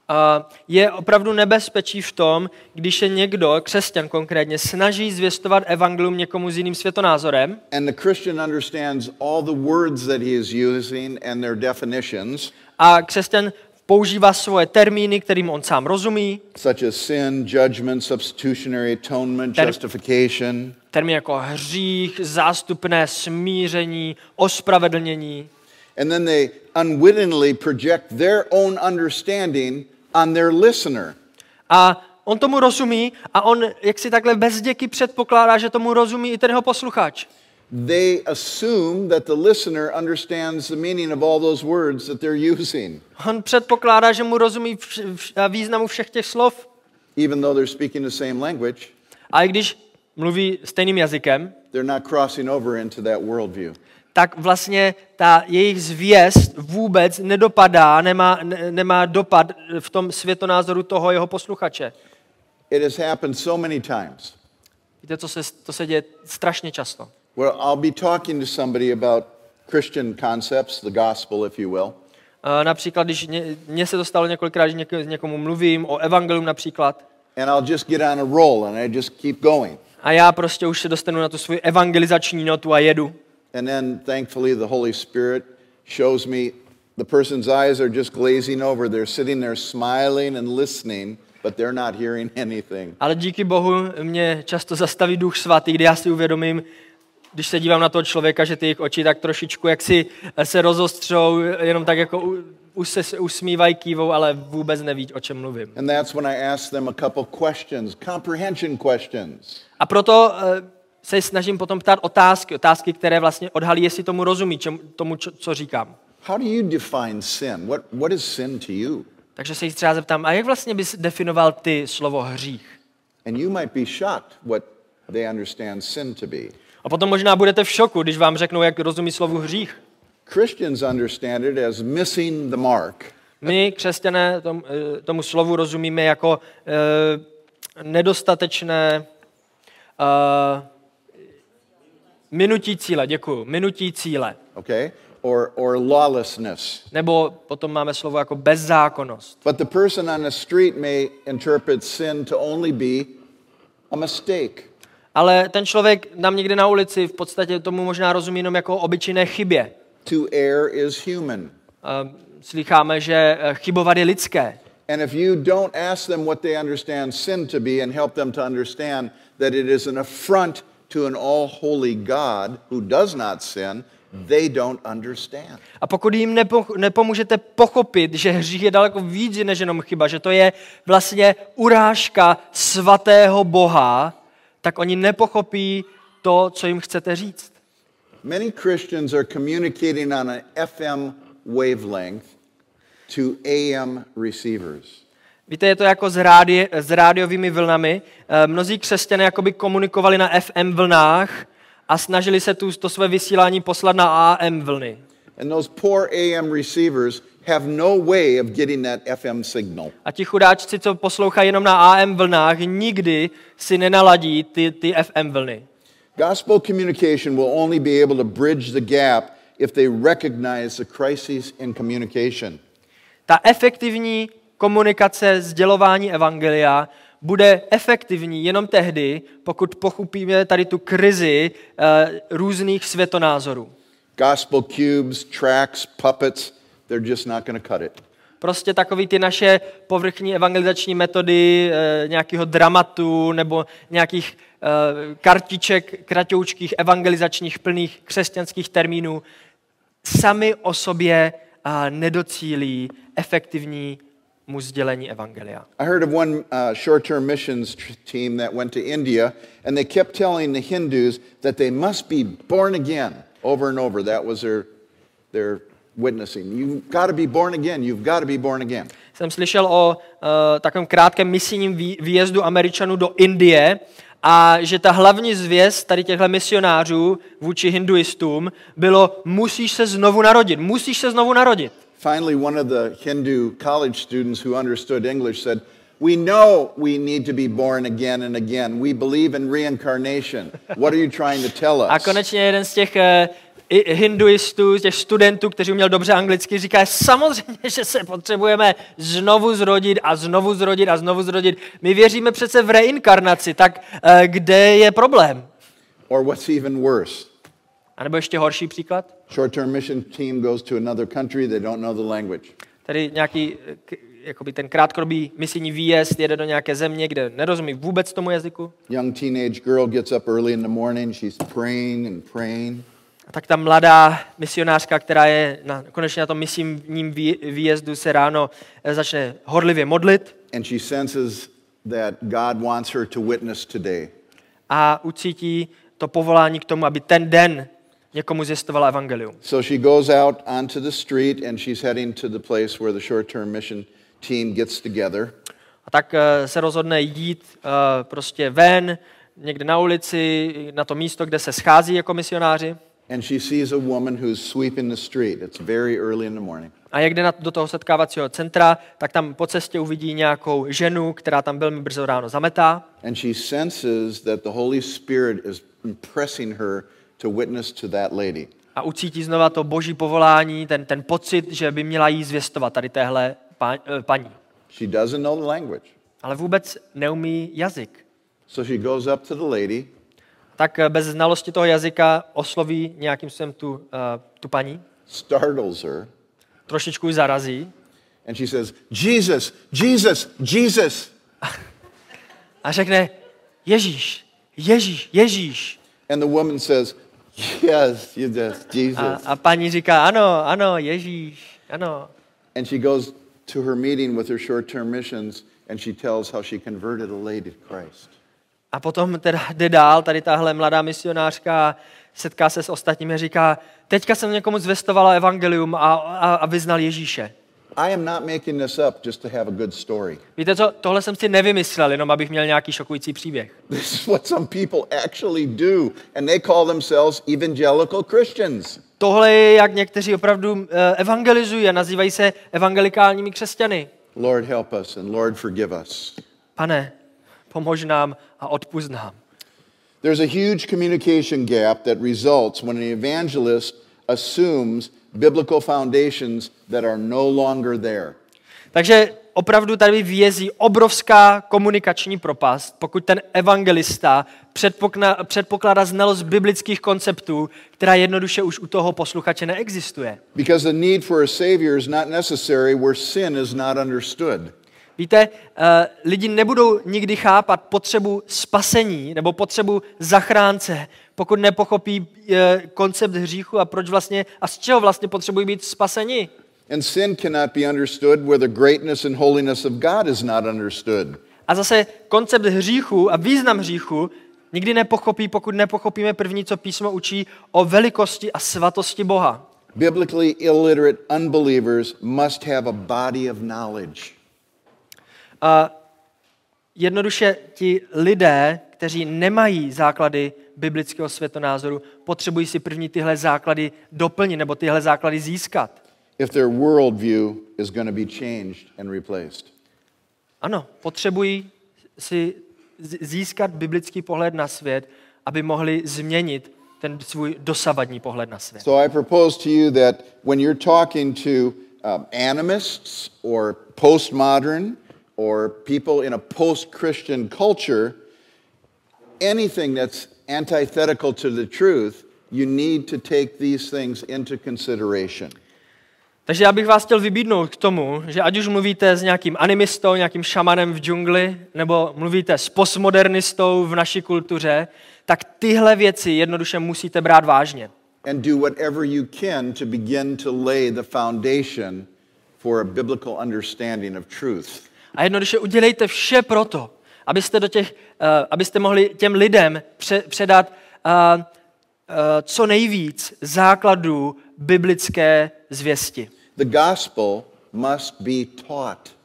A je opravdu nebezpečí v tom, když se někdo, křesťan konkrétně, snaží zvěstovat evangelium někomu s jiným světonázorem. And the Christian understands all the words that he is using and their definitions, a křesťan používá svoje termíny, kterým on sám rozumí, such as sin, judgment, substitutionary atonement, Ter- justification, termíny jako hřích, zástupné smíření, ospravedlnění. and then they unwittingly project their own understanding on their listener. A on tomu rozumí a on jak si takhle bezděky předpokládá, že tomu rozumí i ten jeho posluchač. They assume that the listener understands the meaning of all those words that they're using, On předpokládá, že mu rozumí významu všech těch slov. even though they're speaking the same language. A i když mluví stejným jazykem, They're not crossing over into that worldview. tak vlastně ta jejich zvěst vůbec nedopadá, nemá, ne, nemá dopad v tom světonázoru toho jeho posluchače. It has happened so many times Víte, co se, to se děje strašně často. Where I'll be talking to somebody about Christian concepts, the gospel, if you will, Uh, například, když ně- mně se to stalo několikrát, že něk, někomu mluvím o evangelium například, and I'll just get on a roll and I just keep going. a já prostě už se dostanu na tu svoji evangelizační notu a jedu. And then thankfully the Holy Spirit shows me the person's eyes are just glazing over. They're sitting there smiling and listening, but they're not hearing anything. Ale díky Bohu mě často zastaví duch svatý, kdy já si uvědomím, když se dívám na toho člověka, že ty jejich oči tak trošičku jak si se rozostřou, jenom tak jako už se usmívají, kývou, ale vůbec neví, o čem mluvím. And that's when I ask them a couple questions, comprehension questions. A proto eh, se snažím potom ptát otázky, otázky, které vlastně odhalí, jestli tomu rozumí, čem, tomu, čo, co říkám. How do you define sin? What, what is sin to you? Takže se jich třeba zeptám, a jak vlastně bys definoval ty slovo hřích? And you might be shocked what they understand sin to be. A potom možná budete v šoku, když vám řeknou, jak rozumí slovu hřích. Christians understand it as missing the mark. My, křesťané, tom, eh, tomu slovu rozumíme jako eh, nedostatečné uh, minutí cíle, děkuju, minutí cíle. okay? Or, or lawlessness. Nebo potom máme slovo jako bezzákonnost. But the person on the street may interpret sin to only be a mistake. Ale ten člověk nám někde na ulici v podstatě tomu možná rozumí jenom jako obyčejné chybě. To err is human. Slycháme, že eh, chybovat je lidské. And if you don't ask them what they understand sin to be and help them to understand that it is an affront to an all holy God who does not sin, they don't understand. A pokud jim nepo, nepomůžete pochopit, že hřích je daleko víc než jenom chyba, že to je vlastně urážka svatého Boha, tak oni nepochopí to, co jim chcete říct. Many Christians are communicating on an FM wavelength to AM receivers. Víte, je to jako s, rádi, s rádiovými vlnami. Eh, Mnozí křesťané jakoby komunikovali na FM vlnách a snažili se tu, to své vysílání poslat na AM vlny. And those poor AM receivers have no way of getting that FM signal. A ti chudáčci, co poslouchají jenom na AM vlnách, nikdy si nenaladí ty, ty FM vlny. Gospel communication will only be able to bridge the gap if they recognize the crises in communication. Ta efektivní komunikace, sdělování evangelia bude efektivní jenom tehdy, pokud pochopíme tady tu krizi eh, různých světonázorů. Gospel cubes, tracks, puppets, they're just not going to cut it. Prostě takový ty naše povrchní evangelizační metody eh, e, nějakého dramatu nebo nějakých e, kartiček kratoučkých evangelizačních plných křesťanských termínů sami o sobě a, nedocílí efektivní mu sdělení evangelia. I heard of one uh, short term missions team that went to India, and they kept telling the Hindus that they must be born again over and over. That was their, their witnessing. You've got to be born again. You've got to be born again. Jsem slyšel o uh, takovém krátkém misijním vý, výjezdu Američanů do Indie a že ta hlavní zvěst tady těchto misionářů vůči hinduistům bylo musíš se znovu narodit, musíš se znovu narodit. Finally, one of the Hindu college students who understood English said, We know we need to be born again and again. We believe in reincarnation. What are you trying to tell A us? konečně jeden z těch eh, i hinduistů, těch studentů, kteří uměl dobře anglicky, říká, samozřejmě, že se potřebujeme znovu zrodit a znovu zrodit a znovu zrodit. My věříme přece v reinkarnaci, tak eh, kde je problém? Or what's even worse? A nebo ještě horší příklad? Short-term mission team goes to another country, they don't know the language. Tady nějaký, jakoby ten krátkodobý misijní výjezd jede do nějaké země, kde nerozumí vůbec tomu jazyku. Young teenage girl gets up early in the morning, she's praying and praying. A tak ta mladá misionářka, která je na, konečně na tom misijním vý- výjezdu, se ráno eh, začne horlivě modlit And she senses that God wants her to witness today. a ucítí to povolání k tomu, aby ten den někomu zjistovala evangelium. So she goes out onto the street and she's heading to the place where the short-term mission team gets together. A tak eh, se rozhodne jít eh, prostě ven, někde na ulici, na to místo, kde se schází jako misionáři. And she sees a woman who's sweeping the street. It's very early in the morning. A jak jde do toho setkávacího centra, tak tam po cestě uvidí nějakou ženu, která tam velmi brzo ráno zametá. And she senses that the Holy Spirit is impressing her to witness to that lady. A ucítí znova to boží povolání, ten, ten pocit, že by měla jí zvěstovat tady téhle eh, paní. She doesn't know the language. Ale vůbec neumí jazyk. So she goes up to the lady Tak eh, bez znalosti toho jazyka osloví nějakým způsobem tu, uh, tu paní, startles her, trošičku ji zarazí and she says, Jesus, Jesus, Jesus. a řekne Ježíš, Ježíš, Ježíš. And the woman says, Yes, yes, Jesus. A, a paní říká, ano, ano, Ježíš, ano. And she goes to her meeting with her short term missions and she tells how she converted a lady to Christ. A potom teda jde dál, tady tahle mladá misionářka setká se s ostatními a říká, teďka jsem někomu zvestovala evangelium a, a, a vyznal Ježíše. I am not making this up just to have a good story. Víte co, tohle jsem si nevymyslel, jenom abych měl nějaký šokující příběh. This is what some people actually do, and they call themselves evangelical Christians. Tohle je, jak někteří opravdu eh, evangelizují a nazývají se evangelikálními křesťany. Lord, help us, and Lord, forgive us. Pane, pomož nám a odpust nám. There's a huge communication gap that results when an evangelist assumes biblical foundations that are no longer there. Takže opravdu tady vyjezí obrovská komunikační propast, pokud ten evangelista předpokládá znalost biblických konceptů, která jednoduše už u toho posluchače neexistuje. Because the need for a Savior is not necessary where sin is not understood. Víte, eh, lidi nebudou nikdy chápat potřebu spasení nebo potřebu zachránce, pokud nepochopí eh, koncept hříchu a proč vlastně a z čeho vlastně potřebují být spaseni. And sin cannot be understood where the greatness and holiness of God is not understood. A zase koncept hříchu a význam hříchu nikdy nepochopí, pokud nepochopíme první, co písmo učí o velikosti a svatosti Boha. Biblically illiterate unbelievers must have a body of knowledge. A jednoduše ti lidé, kteří nemají základy biblického světonázoru, potřebují si první tyhle základy doplnit nebo tyhle základy získat. if their worldview is going to be changed and replaced. Ano, potřebují si získat biblický pohled na svět, aby mohli změnit ten svůj dosavadní pohled na svět. So I propose to you that when you're talking to um, animists or postmodern or people in a post Christian culture, anything that's antithetical to the truth, you need to take these things into consideration. Takže já bych vás chtěl vybídnout k tomu, že ať už mluvíte s nějakým animistou, nějakým šamanem v džungli, nebo mluvíte s postmodernistou v naší kultuře, tak tyhle věci jednoduše musíte brát vážně. And do whatever you can to begin to lay the foundation for a biblical understanding of truth. A jednoduše udělejte vše proto, abyste, do těch, uh, abyste mohli těm lidem pře- předat uh, uh, co nejvíc základů biblické zvěsti. The gospel must be taught.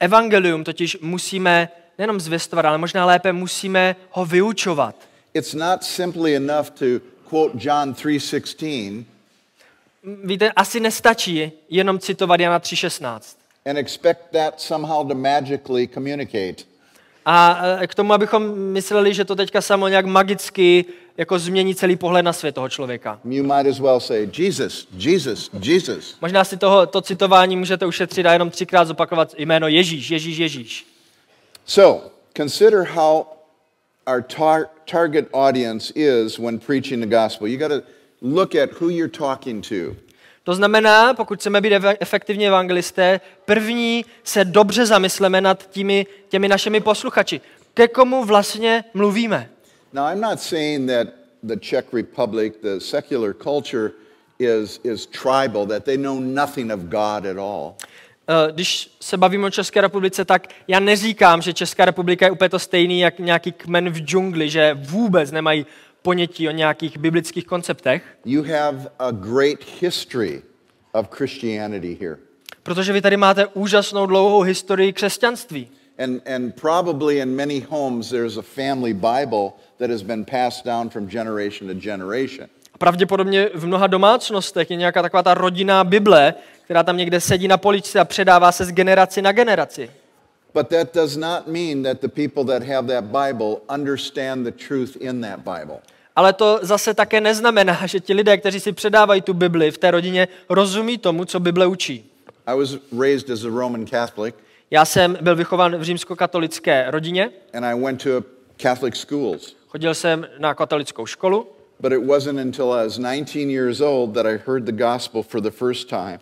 Evangelium totiž musíme nejenom zvěstovat, ale možná lépe musíme ho vyučovat. It's not simply enough to quote John 3:16 Víte, asi nestačí jenom citovat Jana 3.16. and expect that somehow to magically communicate. A k tomu, abychom mysleli, že to teďka samo nějak magicky jako změní celý pohled na svět toho člověka. You might as well say, Jesus, Jesus, Jesus. Možná si toho, to citování můžete ušetřit a jenom třikrát zopakovat jméno Ježíš, Ježíš, Ježíš. So, consider how our tar- target audience is when preaching the gospel. You got to look at who you're talking to. To znamená, pokud chceme být efektivní evangelisté, první se dobře zamysleme nad těmi, těmi našimi posluchači. Ke komu vlastně mluvíme? Now, I'm not saying that the Czech Republic, the secular culture, is, is tribal, that they know nothing of God at all. Eh, Když se bavíme o České republice, tak já neříkám, že Česká republika je úplně to stejný, jak nějaký kmen v džungli, že vůbec nemají ponětí o nějakých biblických konceptech, You have a great history of Christianity here. protože vy tady máte úžasnou dlouhou historii křesťanství. And, and probably in many homes, there's a family Bible that has been passed down from generation to generation. Pravděpodobně v mnoha domácnostech je nějaká taková ta rodinná Bible, která tam někde sedí na poličce a předává se z generaci na generaci. But that does not mean that the people that have that Bible understand the truth in that Bible. Ale to zase také neznamená, že ti lidé, kteří si předávají tu Bibli v té rodině, rozumí tomu, co Bible učí. I was raised as a Roman Catholic, Já jsem byl vychován v římskokatolické rodině, and I went to Catholic schools. chodil jsem na katolickou školu, But it wasn't until I was 19 years old that I heard the gospel for the first time.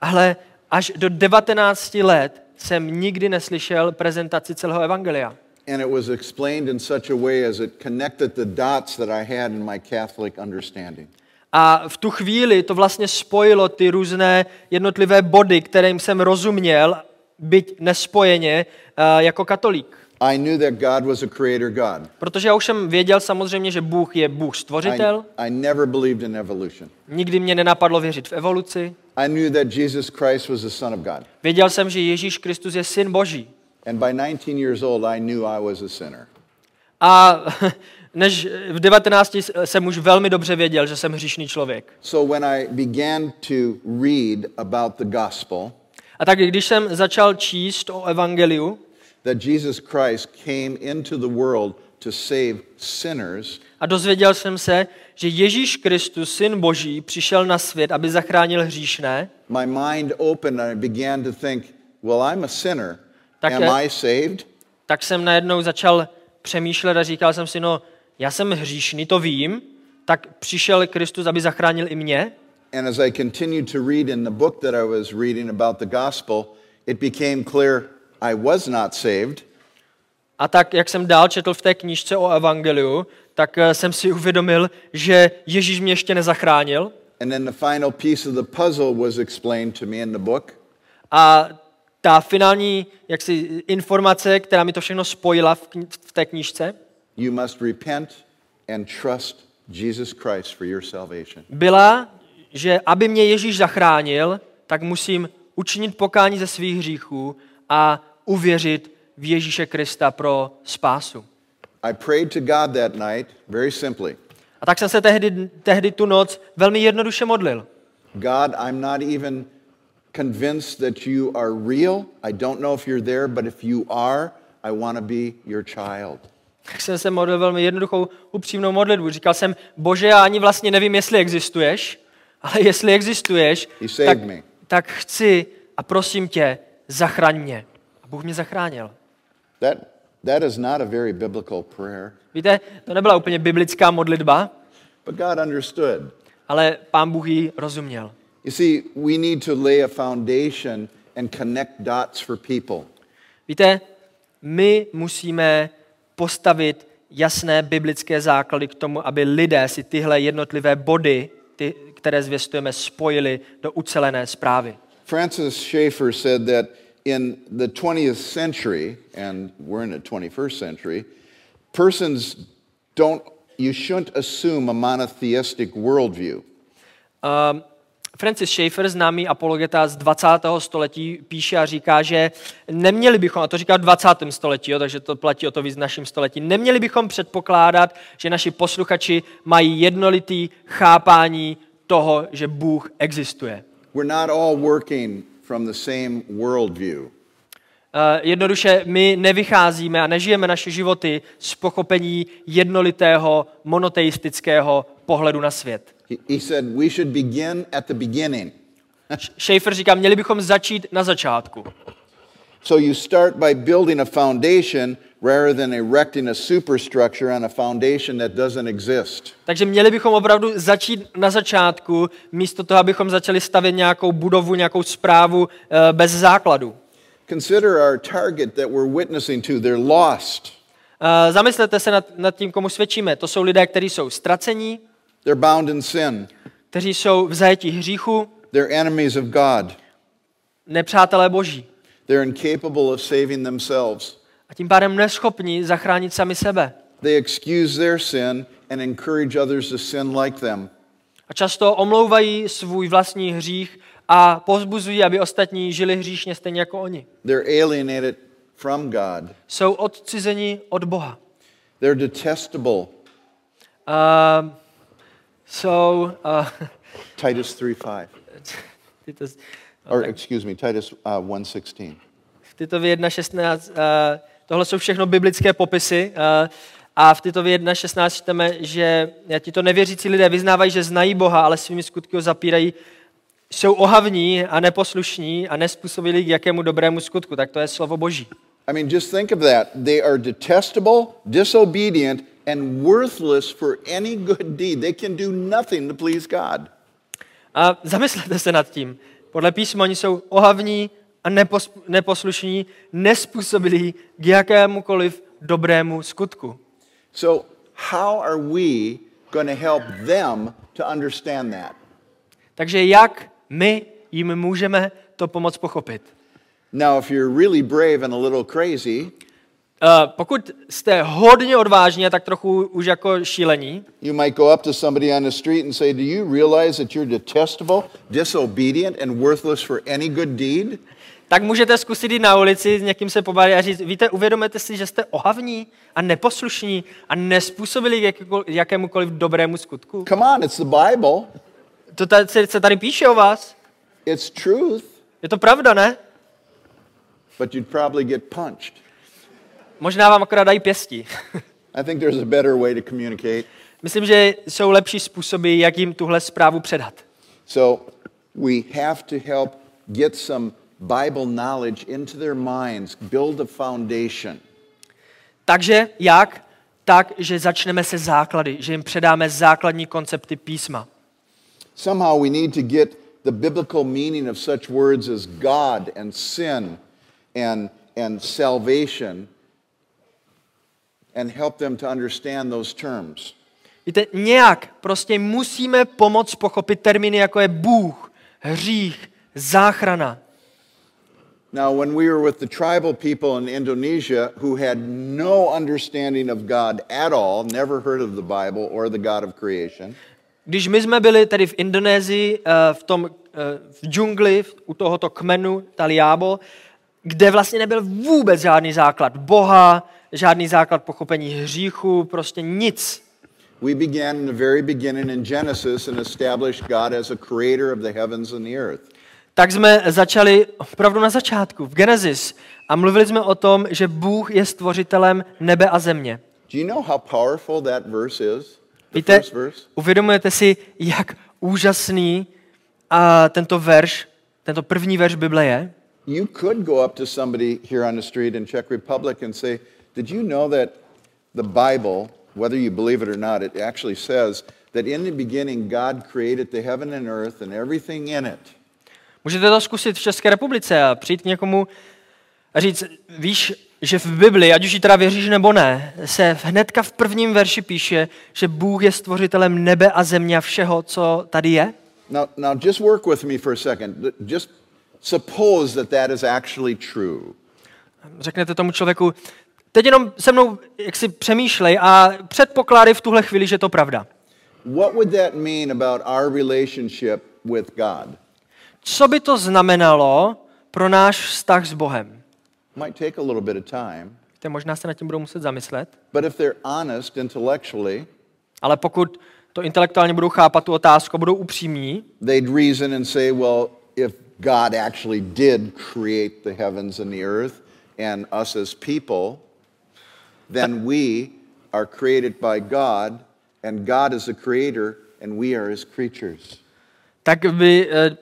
ale až do 19 let jsem nikdy neslyšel prezentaci celého evangelia. And it was explained in such a way as it connected the dots that I had in my Catholic understanding. A v tu chvíli to vlastně spojilo ty různé jednotlivé body, kterým jsem rozuměl, byť nespojeně, eh, jako katolík. I knew that God was a creator God. Protože já už jsem věděl samozřejmě, že Bůh je Bůh stvořitel. I, I never believed in evolution. Nikdy mě nenapadlo věřit v evoluci. I knew that Jesus Christ was the Son of God. Věděl jsem, že Ježíš Kristus je syn Boží. And by 19 years old, I knew I was a sinner. A než v 19 jsem už velmi dobře věděl, že jsem hříšný člověk. So when I began to read about the gospel, A tak když jsem začal číst o evangeliu, that Jesus Christ came into the world to save sinners, a dozvěděl jsem se, že Ježíš Kristus, syn Boží, přišel na svět, aby zachránil hříšné, my mind opened and I began to think, well, I'm a sinner. Tak Am I saved? tak jsem najednou začal přemýšlet a říkal jsem si, no, já jsem hříšný, to vím, tak přišel Kristus, aby zachránil i mě. And as I continued to read in the book that I was reading about the gospel, it became clear I was not saved. A tak, jak jsem dál četl v té knížce o evangeliu, tak eh, jsem si uvědomil, že Ježíš mě ještě nezachránil. And then the final piece of the puzzle was explained to me in the book. A ta finální jaksi, informace, která mi to všechno spojila v, kni- v té knížce, You must repent and trust Jesus Christ for your salvation. byla, že aby mě Ježíš zachránil, tak musím učinit pokání ze svých hříchů a uvěřit v Ježíše Krista pro spásu. I prayed to God that night very simply A tak jsem se tehdy, tehdy tu noc velmi jednoduše modlil. God, I'm not even convinced that you are real. I don't know if you're there, but if you are, I want to be your child. Tak jsem se modlil velmi jednoduchou, upřímnou modlitbu. Říkal jsem, bože, já ani vlastně nevím, jestli existuješ, ale jestli existuješ, tak, tak chci a prosím tě, zachraň mě. Bůh mě zachránil. That, that is not a very biblical prayer, Víte, to nebyla úplně biblická modlitba, but God understood. ale pán Bůh ji rozuměl. You see, we need to lay a foundation and connect dots for people. Víte, my musíme postavit jasné biblické základy k tomu, aby lidé si tyhle jednotlivé body, ty, které zvěstujeme, spojili do ucelené zprávy. Francis Schaeffer said that in the 20th century, and we're in the 21st century, persons don't, you shouldn't assume a monotheistic worldview. Um, Francis Schaeffer, známý apologeta z 20. století, píše a říká, že neměli bychom, a to říká v 20. století, jo, takže to platí o to víc v našem století, neměli bychom předpokládat, že naši posluchači mají jednolitý chápání toho, že Bůh existuje. We're not all working from the same worldview. jednoduše my nevycházíme a nežijeme naše životy z pochopení jednolitého monoteistického pohledu na svět. He, he said we should begin at the beginning. Schaefer říká, měli bychom začít na začátku. So you start by building a foundation rather than erecting a superstructure on a foundation that doesn't exist. Takže měli bychom opravdu začít na začátku, místo toho, abychom začali stavět nějakou budovu, nějakou zprávu eh, bez základu. Consider our target that we're witnessing to. They're lost. Eh, Zamyslete se nad, nad tím, komu svědčíme. To jsou lidé, kteří jsou ztracení, They're bound in sin. kteří jsou v zajetí hříchu, They're enemies of God. nepřátelé boží. They're incapable of saving themselves. A tím pádem neschopní zachránit sami sebe. They excuse their sin and encourage others to sin like them. A často omlouvají svůj vlastní hřích a pozbuzují, aby ostatní žili hříšně stejně jako oni. They're alienated from God. Jsou odcizeni od Boha. They're detestable. Uh, jsou... Uh, Titus 3:5. tyto, Or excuse me, Titus uh, 1:16. tyto 1.16, uh, tohle jsou všechno biblické popisy uh, a v tyto 1.16 čteme, že tito nevěřící lidé vyznávají, že znají Boha, ale svými skutky ho zapírají, jsou ohavní a neposlušní a nespůsobili k jakému dobrému skutku. Tak to je slovo Boží. I mean, just think of that. They are detestable, disobedient, and worthless for any good deed. They can do nothing to please God. A zamyslete se nad tím. Podle písma oni jsou ohavní a nepos, neposlušní, nespůsobilí k jakémukoliv dobrému skutku. So, how are we going to help them to understand that? Takže jak my jim můžeme to pomoct pochopit? Now, if you're really brave and a little crazy, Uh, pokud jste hodně odvážní a tak trochu už jako šílení, you might go up to somebody on the street and say, Do you realize that you're detestable, disobedient, and worthless for any good deed? Tak můžete zkusit jít na ulici, s někým se pobavit a říct, víte, uvědomujete si, že jste ohavní a neposlušní a nespůsobili jakékoliv- jakémukoliv dobrému skutku? Come on, it's the Bible. To tady, se- se tady píše o vás. It's truth, Je to pravda, ne? but you'd probably get punched. Možná vám akorát dají pěstí. I think there's a better way to communicate. Myslím, že jsou lepší způsoby, jak jim tuhle zprávu předat. So we have to help get some Bible knowledge into their minds, build a foundation. Takže jak? Tak, že začneme se základy, že jim předáme základní koncepty písma. Somehow we need to get the biblical meaning of such words as God and sin and, and salvation and help them to understand those terms. Víte, nějak prostě musíme pomoct pochopit termíny, jako je Bůh, hřích, záchrana. Now, when we were with the tribal people in Indonesia who had no understanding of God at all, never heard of the Bible or the God of creation, Když my jsme byli tady v Indonésii, eh, v tom eh, v džungli, u tohoto kmenu Taliábo, kde vlastně nebyl vůbec žádný základ Boha, žádný základ pochopení hříchu, prostě nic. we began in the very beginning in Genesis and established God as a creator of the heavens and the earth. Tak jsme začali opravdu na začátku, v Genesis, a mluvili jsme o tom, že Bůh je stvořitelem nebe a země. Do you know how powerful that verse is? The Víte, uvědomujete si, jak úžasný a tento verš, tento první verš Bible je? You could go up to somebody here on the street in Czech Republic and say, Did you know that the Bible, whether you believe it or not, it actually says that in the beginning God created the heaven and earth and everything in it. Můžete to zkusit v České republice a přijít k někomu a říct, víš, že v Bibli, ať už ji teda věříš nebo ne, se hnedka v prvním verši píše, že Bůh je stvořitelem nebe a země a všeho, co tady je? Now, now just work with me for a second. Just suppose that that is actually true. Řeknete tomu člověku, teď jenom se mnou jak si přemýšlej a předpokládej v tuhle chvíli, že je to pravda. What would that mean about our relationship with God? Co by to znamenalo pro náš vztah s Bohem? Might take a little bit of time, Víte, možná se nad tím budou muset zamyslet, but if they're honest intellectually, ale pokud to intelektuálně budou chápat tu otázku a budou upřímní, they'd reason and say, well, if God actually did create the heavens and the earth, and us as people, then we are created by God, and God is the creator, and we are his creatures. tak by eh,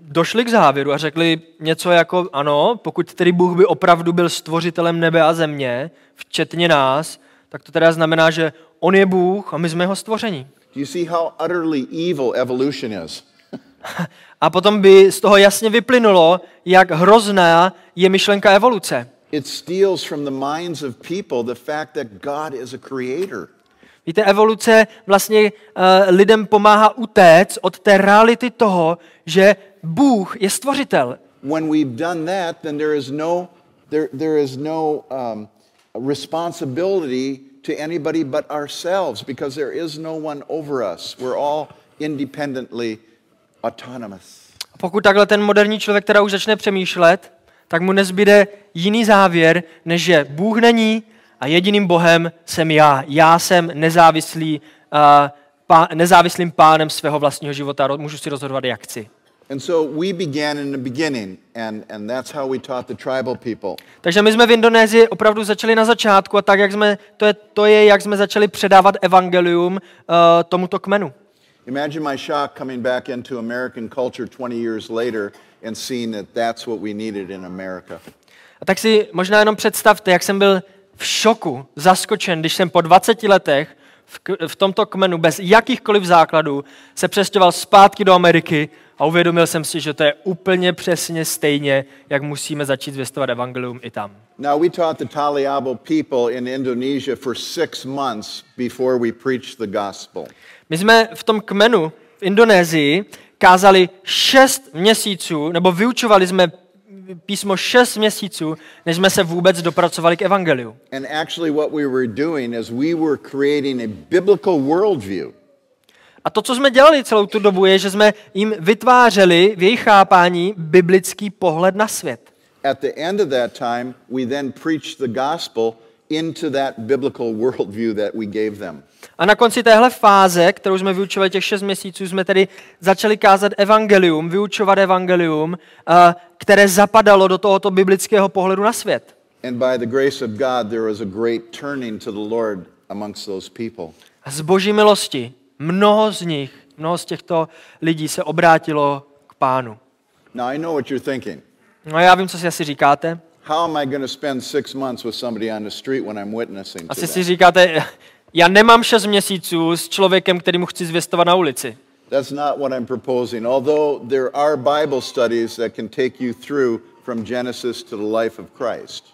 došli k závěru a řekli něco jako, ano, pokud tedy Bůh by opravdu byl stvořitelem nebe a země, včetně nás, tak to teda znamená, že On je Bůh a my jsme jeho stvoření. Do you see how utterly evil evolution is? A potom by z toho jasně vyplynulo, jak hrozná je myšlenka evoluce. It steals from the minds of people the fact that God is a creator. Víte, evoluce vlastně uh, lidem pomáhá utéct od té reality toho, že Bůh je stvořitel. When we've done that, then there is no, there, there is no um, responsibility to anybody but ourselves because there is no one over us. We're all independently autonomous. Pokud takhle ten moderní člověk teda už začne přemýšlet, tak mu nezbyde jiný závěr, než že Bůh není a jediným Bohem jsem já. Já jsem nezávislý, uh, pá, nezávislým pánem svého vlastního života. Můžu si rozhodovat, jak chci. And so we began in the beginning, and, and that's how we taught the tribal people. Takže my jsme v Indonésii opravdu začali na začátku a tak, jak jsme, to, je, to je, jak jsme začali předávat evangelium uh, tomuto kmenu. Imagine my shock coming back into American culture 20 years later and seeing that that's what we needed in America. A tak si možná jenom představte, jak jsem byl v šoku, zaskočen, když jsem po 20 letech v, v tomto kmenu bez jakýchkoliv základů se přestěhoval zpátky do Ameriky a uvědomil jsem si, že to je úplně přesně stejně, jak musíme začít zvěstovat evangelium i tam. Now, we taught the Taliabo people in Indonesia for six months before we preached the gospel. My jsme v tom kmenu v Indonésii kázali šest měsíců, nebo vyučovali jsme písmo šest měsíců, než jsme se vůbec dopracovali k evangeliu. And actually, what we were doing is we were creating a biblical worldview. A to, co jsme dělali celou tu dobu, je, že jsme jim vytvářeli v jejich chápání biblický pohled na svět. At the end of that time, we then preached the gospel into that biblical worldview that we gave them. A na konci téhle fáze, kterou jsme vyučovali těch šest měsíců, jsme tedy začali kázat evangelium, vyučovat evangelium, eh, které zapadalo do tohoto biblického pohledu na svět. And by the grace of God, there was a great turning to the Lord amongst those people. A z boží milosti mnoho z nich, mnoho z těchto lidí se obrátilo k pánu. Now, I know what you're thinking. No já vím, co si asi říkáte. How am I going to spend six months with somebody on the street when I'm witnessing to Asi si říkáte, já nemám šest měsíců s člověkem, který mu chci zvěstovat na ulici. That's not what I'm proposing. Although there are Bible studies that can take you through from Genesis to the life of Christ.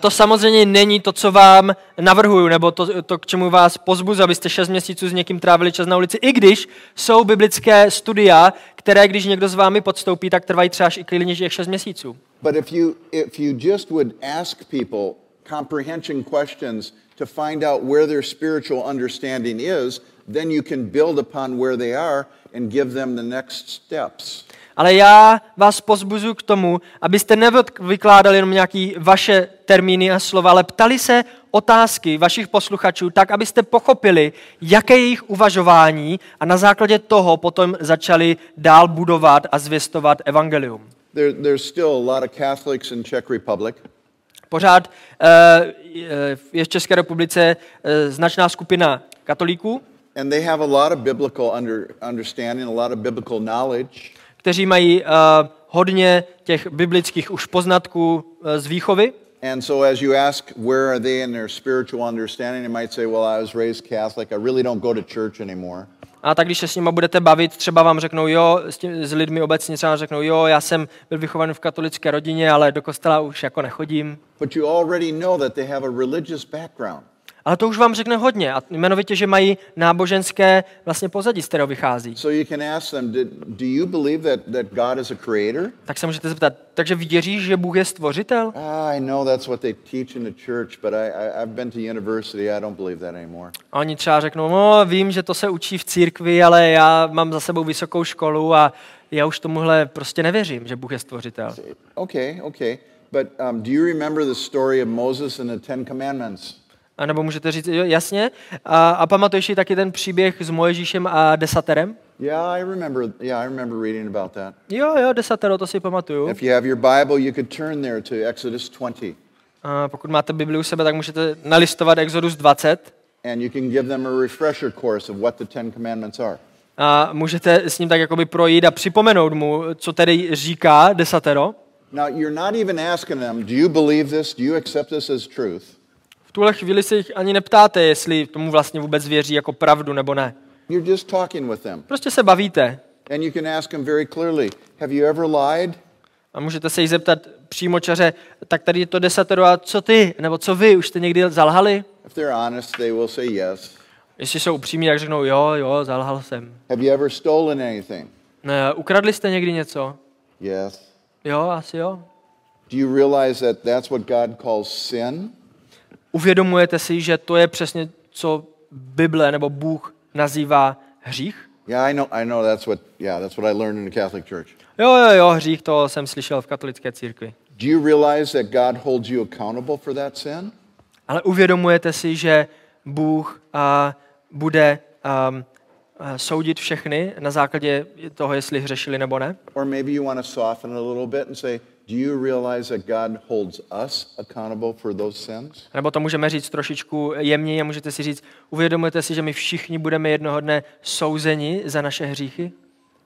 To samozřejmě není to, co vám navrhuju, nebo to, to k čemu vás pozbuzu, abyste šest měsíců s někým trávili čas na ulici, i když jsou biblické studia, které, když někdo s vámi podstoupí, tak trvají třeba až i klidně těch šest měsíců. But if you, if you just would ask people comprehension questions to find out where their spiritual understanding is, then you can build upon where they are and give them the next steps. Ale já vás pozbuzu k tomu, abyste nevykládali jenom nějaké vaše termíny a slova, ale ptali se otázky vašich posluchačů tak, abyste pochopili, jaké je jejich uvažování a na základě toho potom začali dál budovat a zvěstovat evangelium. There, there's still a lot of Catholics in Czech Republic. Pořád eh, je v České republice eh, značná skupina katolíků, And they have a lot of biblical under, understanding, a lot of biblical knowledge. Kteří mají eh, hodně těch biblických už poznatků eh, z výchovy. And so, as you ask, where are they in their spiritual understanding, they might say, Well, I was raised Catholic. I really don't go to church anymore. A tak když se s nimi budete bavit, třeba vám řeknou, jo, s, tím, s lidmi obecně třeba řeknou, jo, já jsem byl vychovaný v katolické rodině, ale do kostela už jako nechodím. But you already know that they have a religious background. Ale to už vám řekne hodně, a jmenovitě, že mají náboženské vlastně pozadí, z kterého vychází. So you can ask them, "Did- Do you believe that, that God is a creator? Tak se můžete zeptat, takže věříš, že Bůh je stvořitel? I know that's what they teach in the church, but I, I, I've been to university. I don't believe that anymore. A oni třeba řeknou, no vím, že to se učí v církvi, ale já mám za sebou vysokou školu a já už tomuhle prostě nevěřím, že Bůh je stvořitel. Okay, okay. But um, do you remember the story of Moses and the Ten Commandments? A nebo můžete říct, jo, jasně. A, a pamatuješ si taky ten příběh s Moježíšem a desaterem? Yeah, I remember. Yeah, I remember reading about that. Jo, jo, desatero, to si pamatuju. If you have your Bible, you could turn there to Exodus 20, A pokud máte Bibli u sebe, tak můžete nalistovat Exodus 20 and you can give them a refresher course of what the Ten Commandments are. a můžete s ním tak jakoby projít a připomenout mu, co tedy říká desatero. Now, you're not even asking them, do you believe this? Do you accept this as truth? V tuhle chvíli se jich ani neptáte, jestli tomu vlastně vůbec věří jako pravdu nebo ne. You're just talking with them. Prostě se bavíte And you can ask them very clearly, have you ever lied? a můžete se jí zeptat přímo čaře, tak tady je to desatero a co ty, nebo co vy, už jste někdy zalhali? If they're honest, they will say yes. Jestli jsou upřímní, tak řeknou, jo, jo, zalhal jsem. Have you ever stolen anything? Ne, ukradli jste někdy něco? Yes. Jo, asi jo. Do you realize that that's what God calls sin? Uvědomujete si, že to je přesně, co Bible nebo Bůh nazývá hřích? Yeah, I know. I know. That's what. Yeah, that's what I learned in the Catholic Church. Jo, jo, jo, hřích, to jsem slyšel v katolické církvi. Do you realize that God holds you accountable for that sin? Ale uvědomujete si, že Bůh a, bude um, a, soudit všechny na základě toho, jestli hřešili nebo ne? Or maybe you want to soften a little bit and say, do you realize that God holds us accountable for those sins? Nebo to můžeme říct trošičku jemněji a můžete si říct, uvědomujete si, že my všichni budeme jednoho dne souzeni za naše hříchy?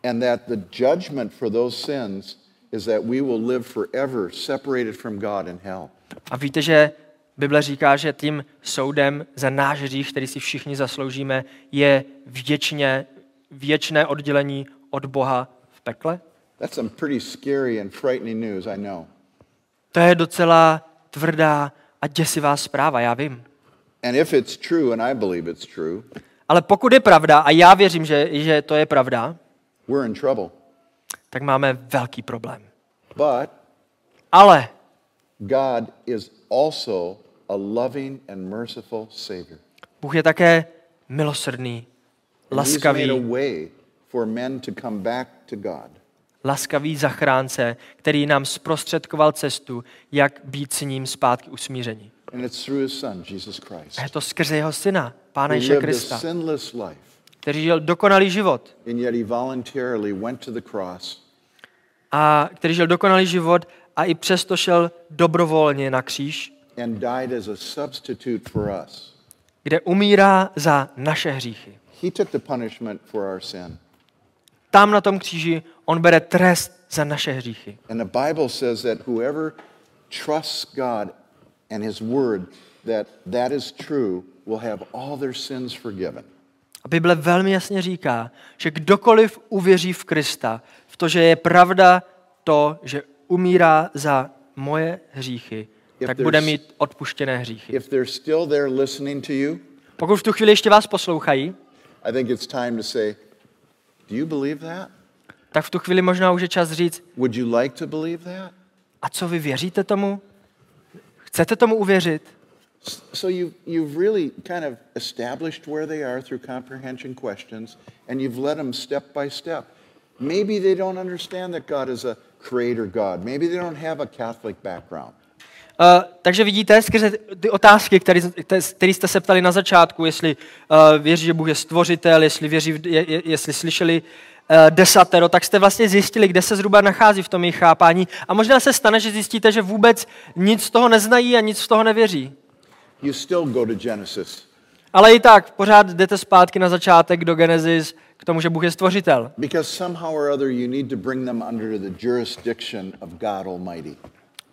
And that the judgment for those sins is that we will live forever separated from God in hell. A víte, že Bible říká, že tím soudem za náš hřích, který si všichni zasloužíme, je věčně, věčné oddělení od Boha v pekle? That's some pretty scary and frightening news, I know. To je docela tvrdá a děsivá zpráva, já vím. And if it's true, and I believe it's true, Ale pokud je pravda, a já věřím, že, že to je pravda, we're in trouble. tak máme velký problém. But Ale God is also a loving and merciful Savior. Bůh je také milosrdný, And He's made a laskavý, way for men to come back to God. Laskavý zachránce, který nám zprostředkoval cestu, jak být s ním zpátky usmíření. A je to skrze jeho syna, Pána Ježíše Krista, který žil dokonalý život a který žil dokonalý život a i přesto šel dobrovolně na kříž, kde umírá za naše hříchy. He took the punishment for our sin. Tam na tom kříži on bere trest za naše hříchy. And the Bible says that whoever trusts God and His Word, that that is true, will have all their sins forgiven. A Bible velmi jasně říká, že kdokoliv uvěří v Krista, v to, že je pravda to, že umírá za moje hříchy, tak bude mít odpuštěné hříchy. If they're still there listening to you, Pokud v tu chvíli ještě vás poslouchají, I think it's time to say, Do you believe that? tak v tu chvíli možná už je čas říct, Would you like to believe that? a co vy věříte tomu? Chcete tomu uvěřit? So you, you've really kind of established where they are through comprehension questions, and you've led them step by step. Maybe they don't understand that God is a creator God. Maybe they don't have a Catholic background. Uh, takže vidíte, skrze ty otázky, které, které jste se ptali na začátku, jestli uh, věří, že Bůh je stvořitel, jestli, věří, je, je, jestli slyšeli uh, desatero, tak jste vlastně zjistili, kde se zhruba nachází v tom jejich chápání. A možná se stane, že zjistíte, že vůbec nic z toho neznají a nic z toho nevěří. You still go to Genesis Ale i tak, pořád jdete zpátky na začátek do Genesis k tomu, že Bůh je stvořitel. because somehow or other you need to bring them under the jurisdiction of God Almighty.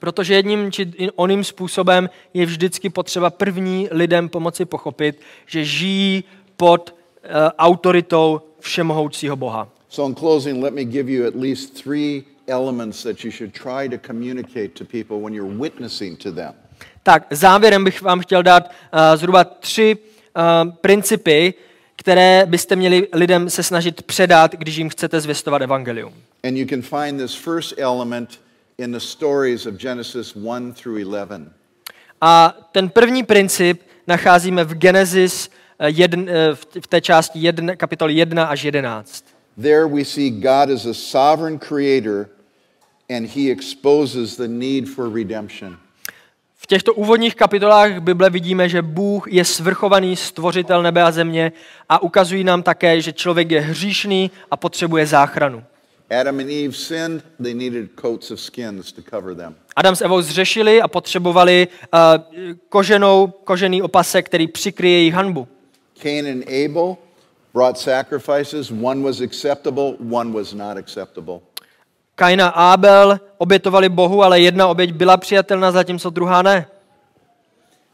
Protože jedním či oným způsobem je vždycky potřeba první lidem pomoci pochopit, že žijí pod uh, autoritou všemohoucího Boha. So, in closing, let me give you at least three elements that you should try to communicate to people when you're witnessing to them. Tak závěrem bych vám chtěl dát uh, zhruba tři uh, principy, které byste měli lidem se snažit předat, když jim chcete zvěstovat evangelium. And you can find this first element in the stories of Genesis 1 through 11. A ten první princip nacházíme v Genesis eh, jedn, eh, v té části jedn, kapitoly 1 až 11. There we see God as a sovereign creator and he exposes the need for redemption. V těchto úvodních kapitolách Bible vidíme, že Bůh je svrchovaný stvořitel nebe a země a ukazují nám také, že člověk je hříšný a potřebuje záchranu. Adam and Eve sinned, they needed coats of skins to cover them. Adam s Evou zřešili a potřebovali uh, koženou, kožený opasek, který přikryje jejich hanbu. Cain and Abel brought sacrifices. One was acceptable, one was not acceptable. Kain a Abel obětovali Bohu, ale jedna oběť byla přijatelná, zatímco druhá ne.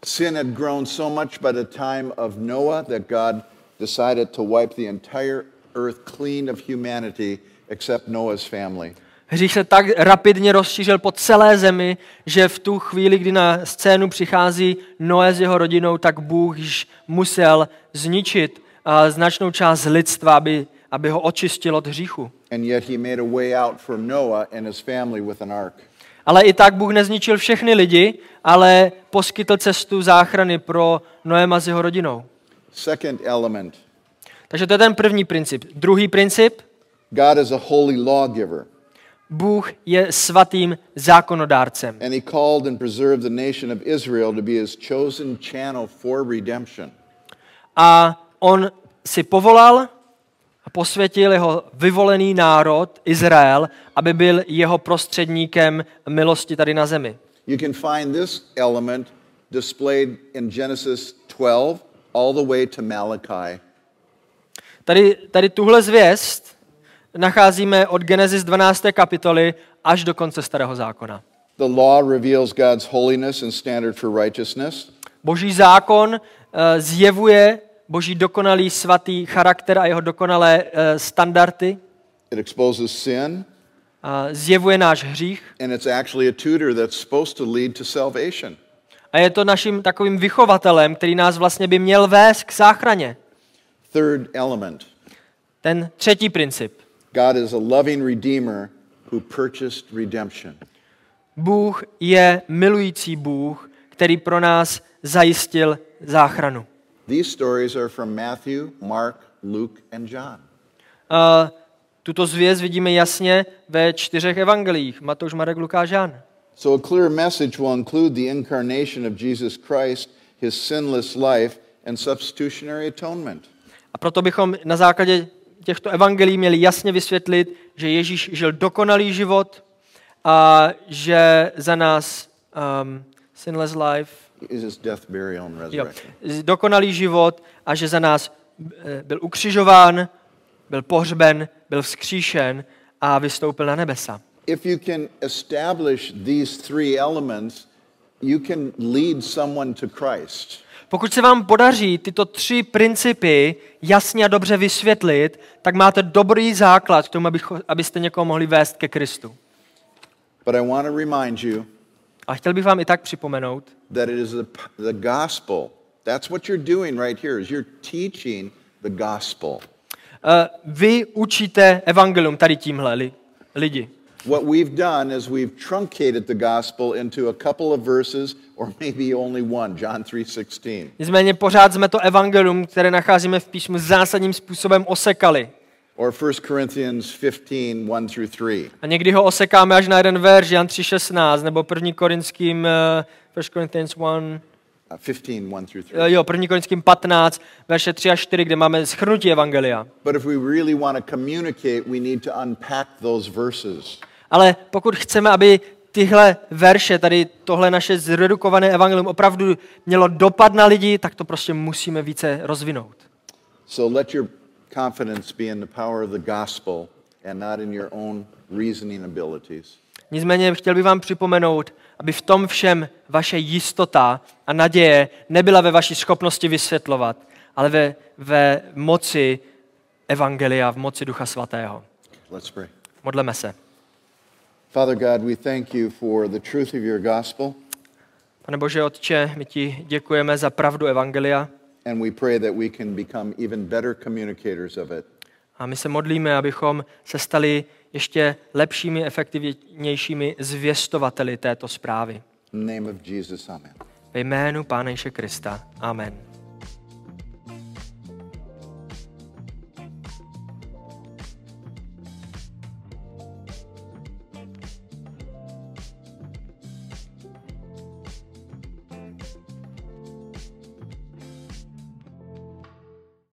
Sin had grown so much by the time of Noah that God decided to wipe the entire earth clean of humanity except Noah's family. Hřích se tak rapidně rozšířil po celé zemi, že v tu chvíli, kdy na scénu přichází Noé s jeho rodinou, tak Bůh již musel zničit značnou část lidstva, aby, aby ho očistil od hříchu. Ale i tak Bůh nezničil všechny lidi, ale poskytl cestu záchrany pro Noema s jeho rodinou. Second element Takže to je ten první princip. Druhý princip, God is a holy lawgiver, Bůh je svatým zákonodárcem. and he called and preserved the nation of Israel to be his chosen channel for redemption. A on si povolal a posvětil jeho vyvolený národ, Izrael, aby byl jeho prostředníkem milosti tady na zemi. You can find this element displayed in Genesis 12 all the way to Malachi. Tady, tady tuhle zvěst nacházíme od Genesis 12. kapitoly až do konce starého zákona. The law reveals God's holiness and standard for righteousness. Boží zákon eh, zjevuje boží dokonalý svatý charakter a jeho dokonalé eh, standardy, It exposes sin, zjevuje náš hřích and it's actually a tutor that's supposed to lead to salvation. a je to naším takovým vychovatelem, který nás vlastně by měl vést k záchraně. Third element Ten třetí princip. God is a loving redeemer who purchased redemption. Bůh je milující Bůh, který pro nás zajistil záchranu. These stories are from Matthew, Mark, Luke, and John. A tuto zvěst vidíme jasně ve čtyřech evangelích. Matouš, Marek, Lukáš, Jan. So a clear message will include the incarnation of Jesus Christ, his sinless life, and substitutionary atonement. A proto bychom na základě těchto evangelií měli jasně vysvětlit, že Ježíš žil dokonalý život a že za nás um, sinless life, Is his death, burial, and jo, resurrection. dokonalý život a že za nás eh, byl ukřižován, byl pohřben, byl vzkříšen a vystoupil na nebesa. If you can establish these three elements, you can lead someone to Christ. Pokud se vám podaří tyto tři principy jasně a dobře vysvětlit, tak máte dobrý základ k tomu, abych- abyste někoho mohli vést ke Kristu. But I want to remind you A chtěl bych vám i tak připomenout, that it is the, the gospel. That's what you're doing right here is you're teaching the gospel. eh, vy učíte evangelium tady tímhle li, lidi. What we've done is we've truncated the gospel into a couple of verses or maybe only one, John 3:16. Nicméně pořád jsme to evangelium, které nacházíme v písmu, zásadním způsobem osekali. Or 1 Corinthians 15, 1 through 3. A někdy ho osekáme až na jeden verš, Jan 3.16, nebo 1. Korinským, eh, 1. Corinthians 1, Uh, 15, 1 through 3. eh, jo, 1. Korinským 15, verše 3 a 4, kde máme schrnutí evangelia. But if we really want to communicate, we need to unpack those verses. Ale pokud chceme, aby tyhle verše, tady tohle naše zredukované evangelium opravdu mělo dopad na lidi, tak to prostě musíme více rozvinout. So let your confidence be in the power of the gospel and not in your own reasoning abilities. Nicméně chtěl bych vám připomenout, aby v tom všem vaše jistota a naděje nebyla ve vaší schopnosti vysvětlovat, ale ve, ve moci Evangelia, v moci Ducha Svatého. Let's pray. Modleme se. Father God, we thank you for the truth of your gospel, Pane Bože Otče, my ti děkujeme za pravdu Evangelia and we pray that we can become even better communicators of it. a my se modlíme, abychom se stali ještě lepšími, efektivnějšími zvěstovateli této zprávy. In the name of Jesus, amen. Ve jménu Pána Ježíše Krista. Amen.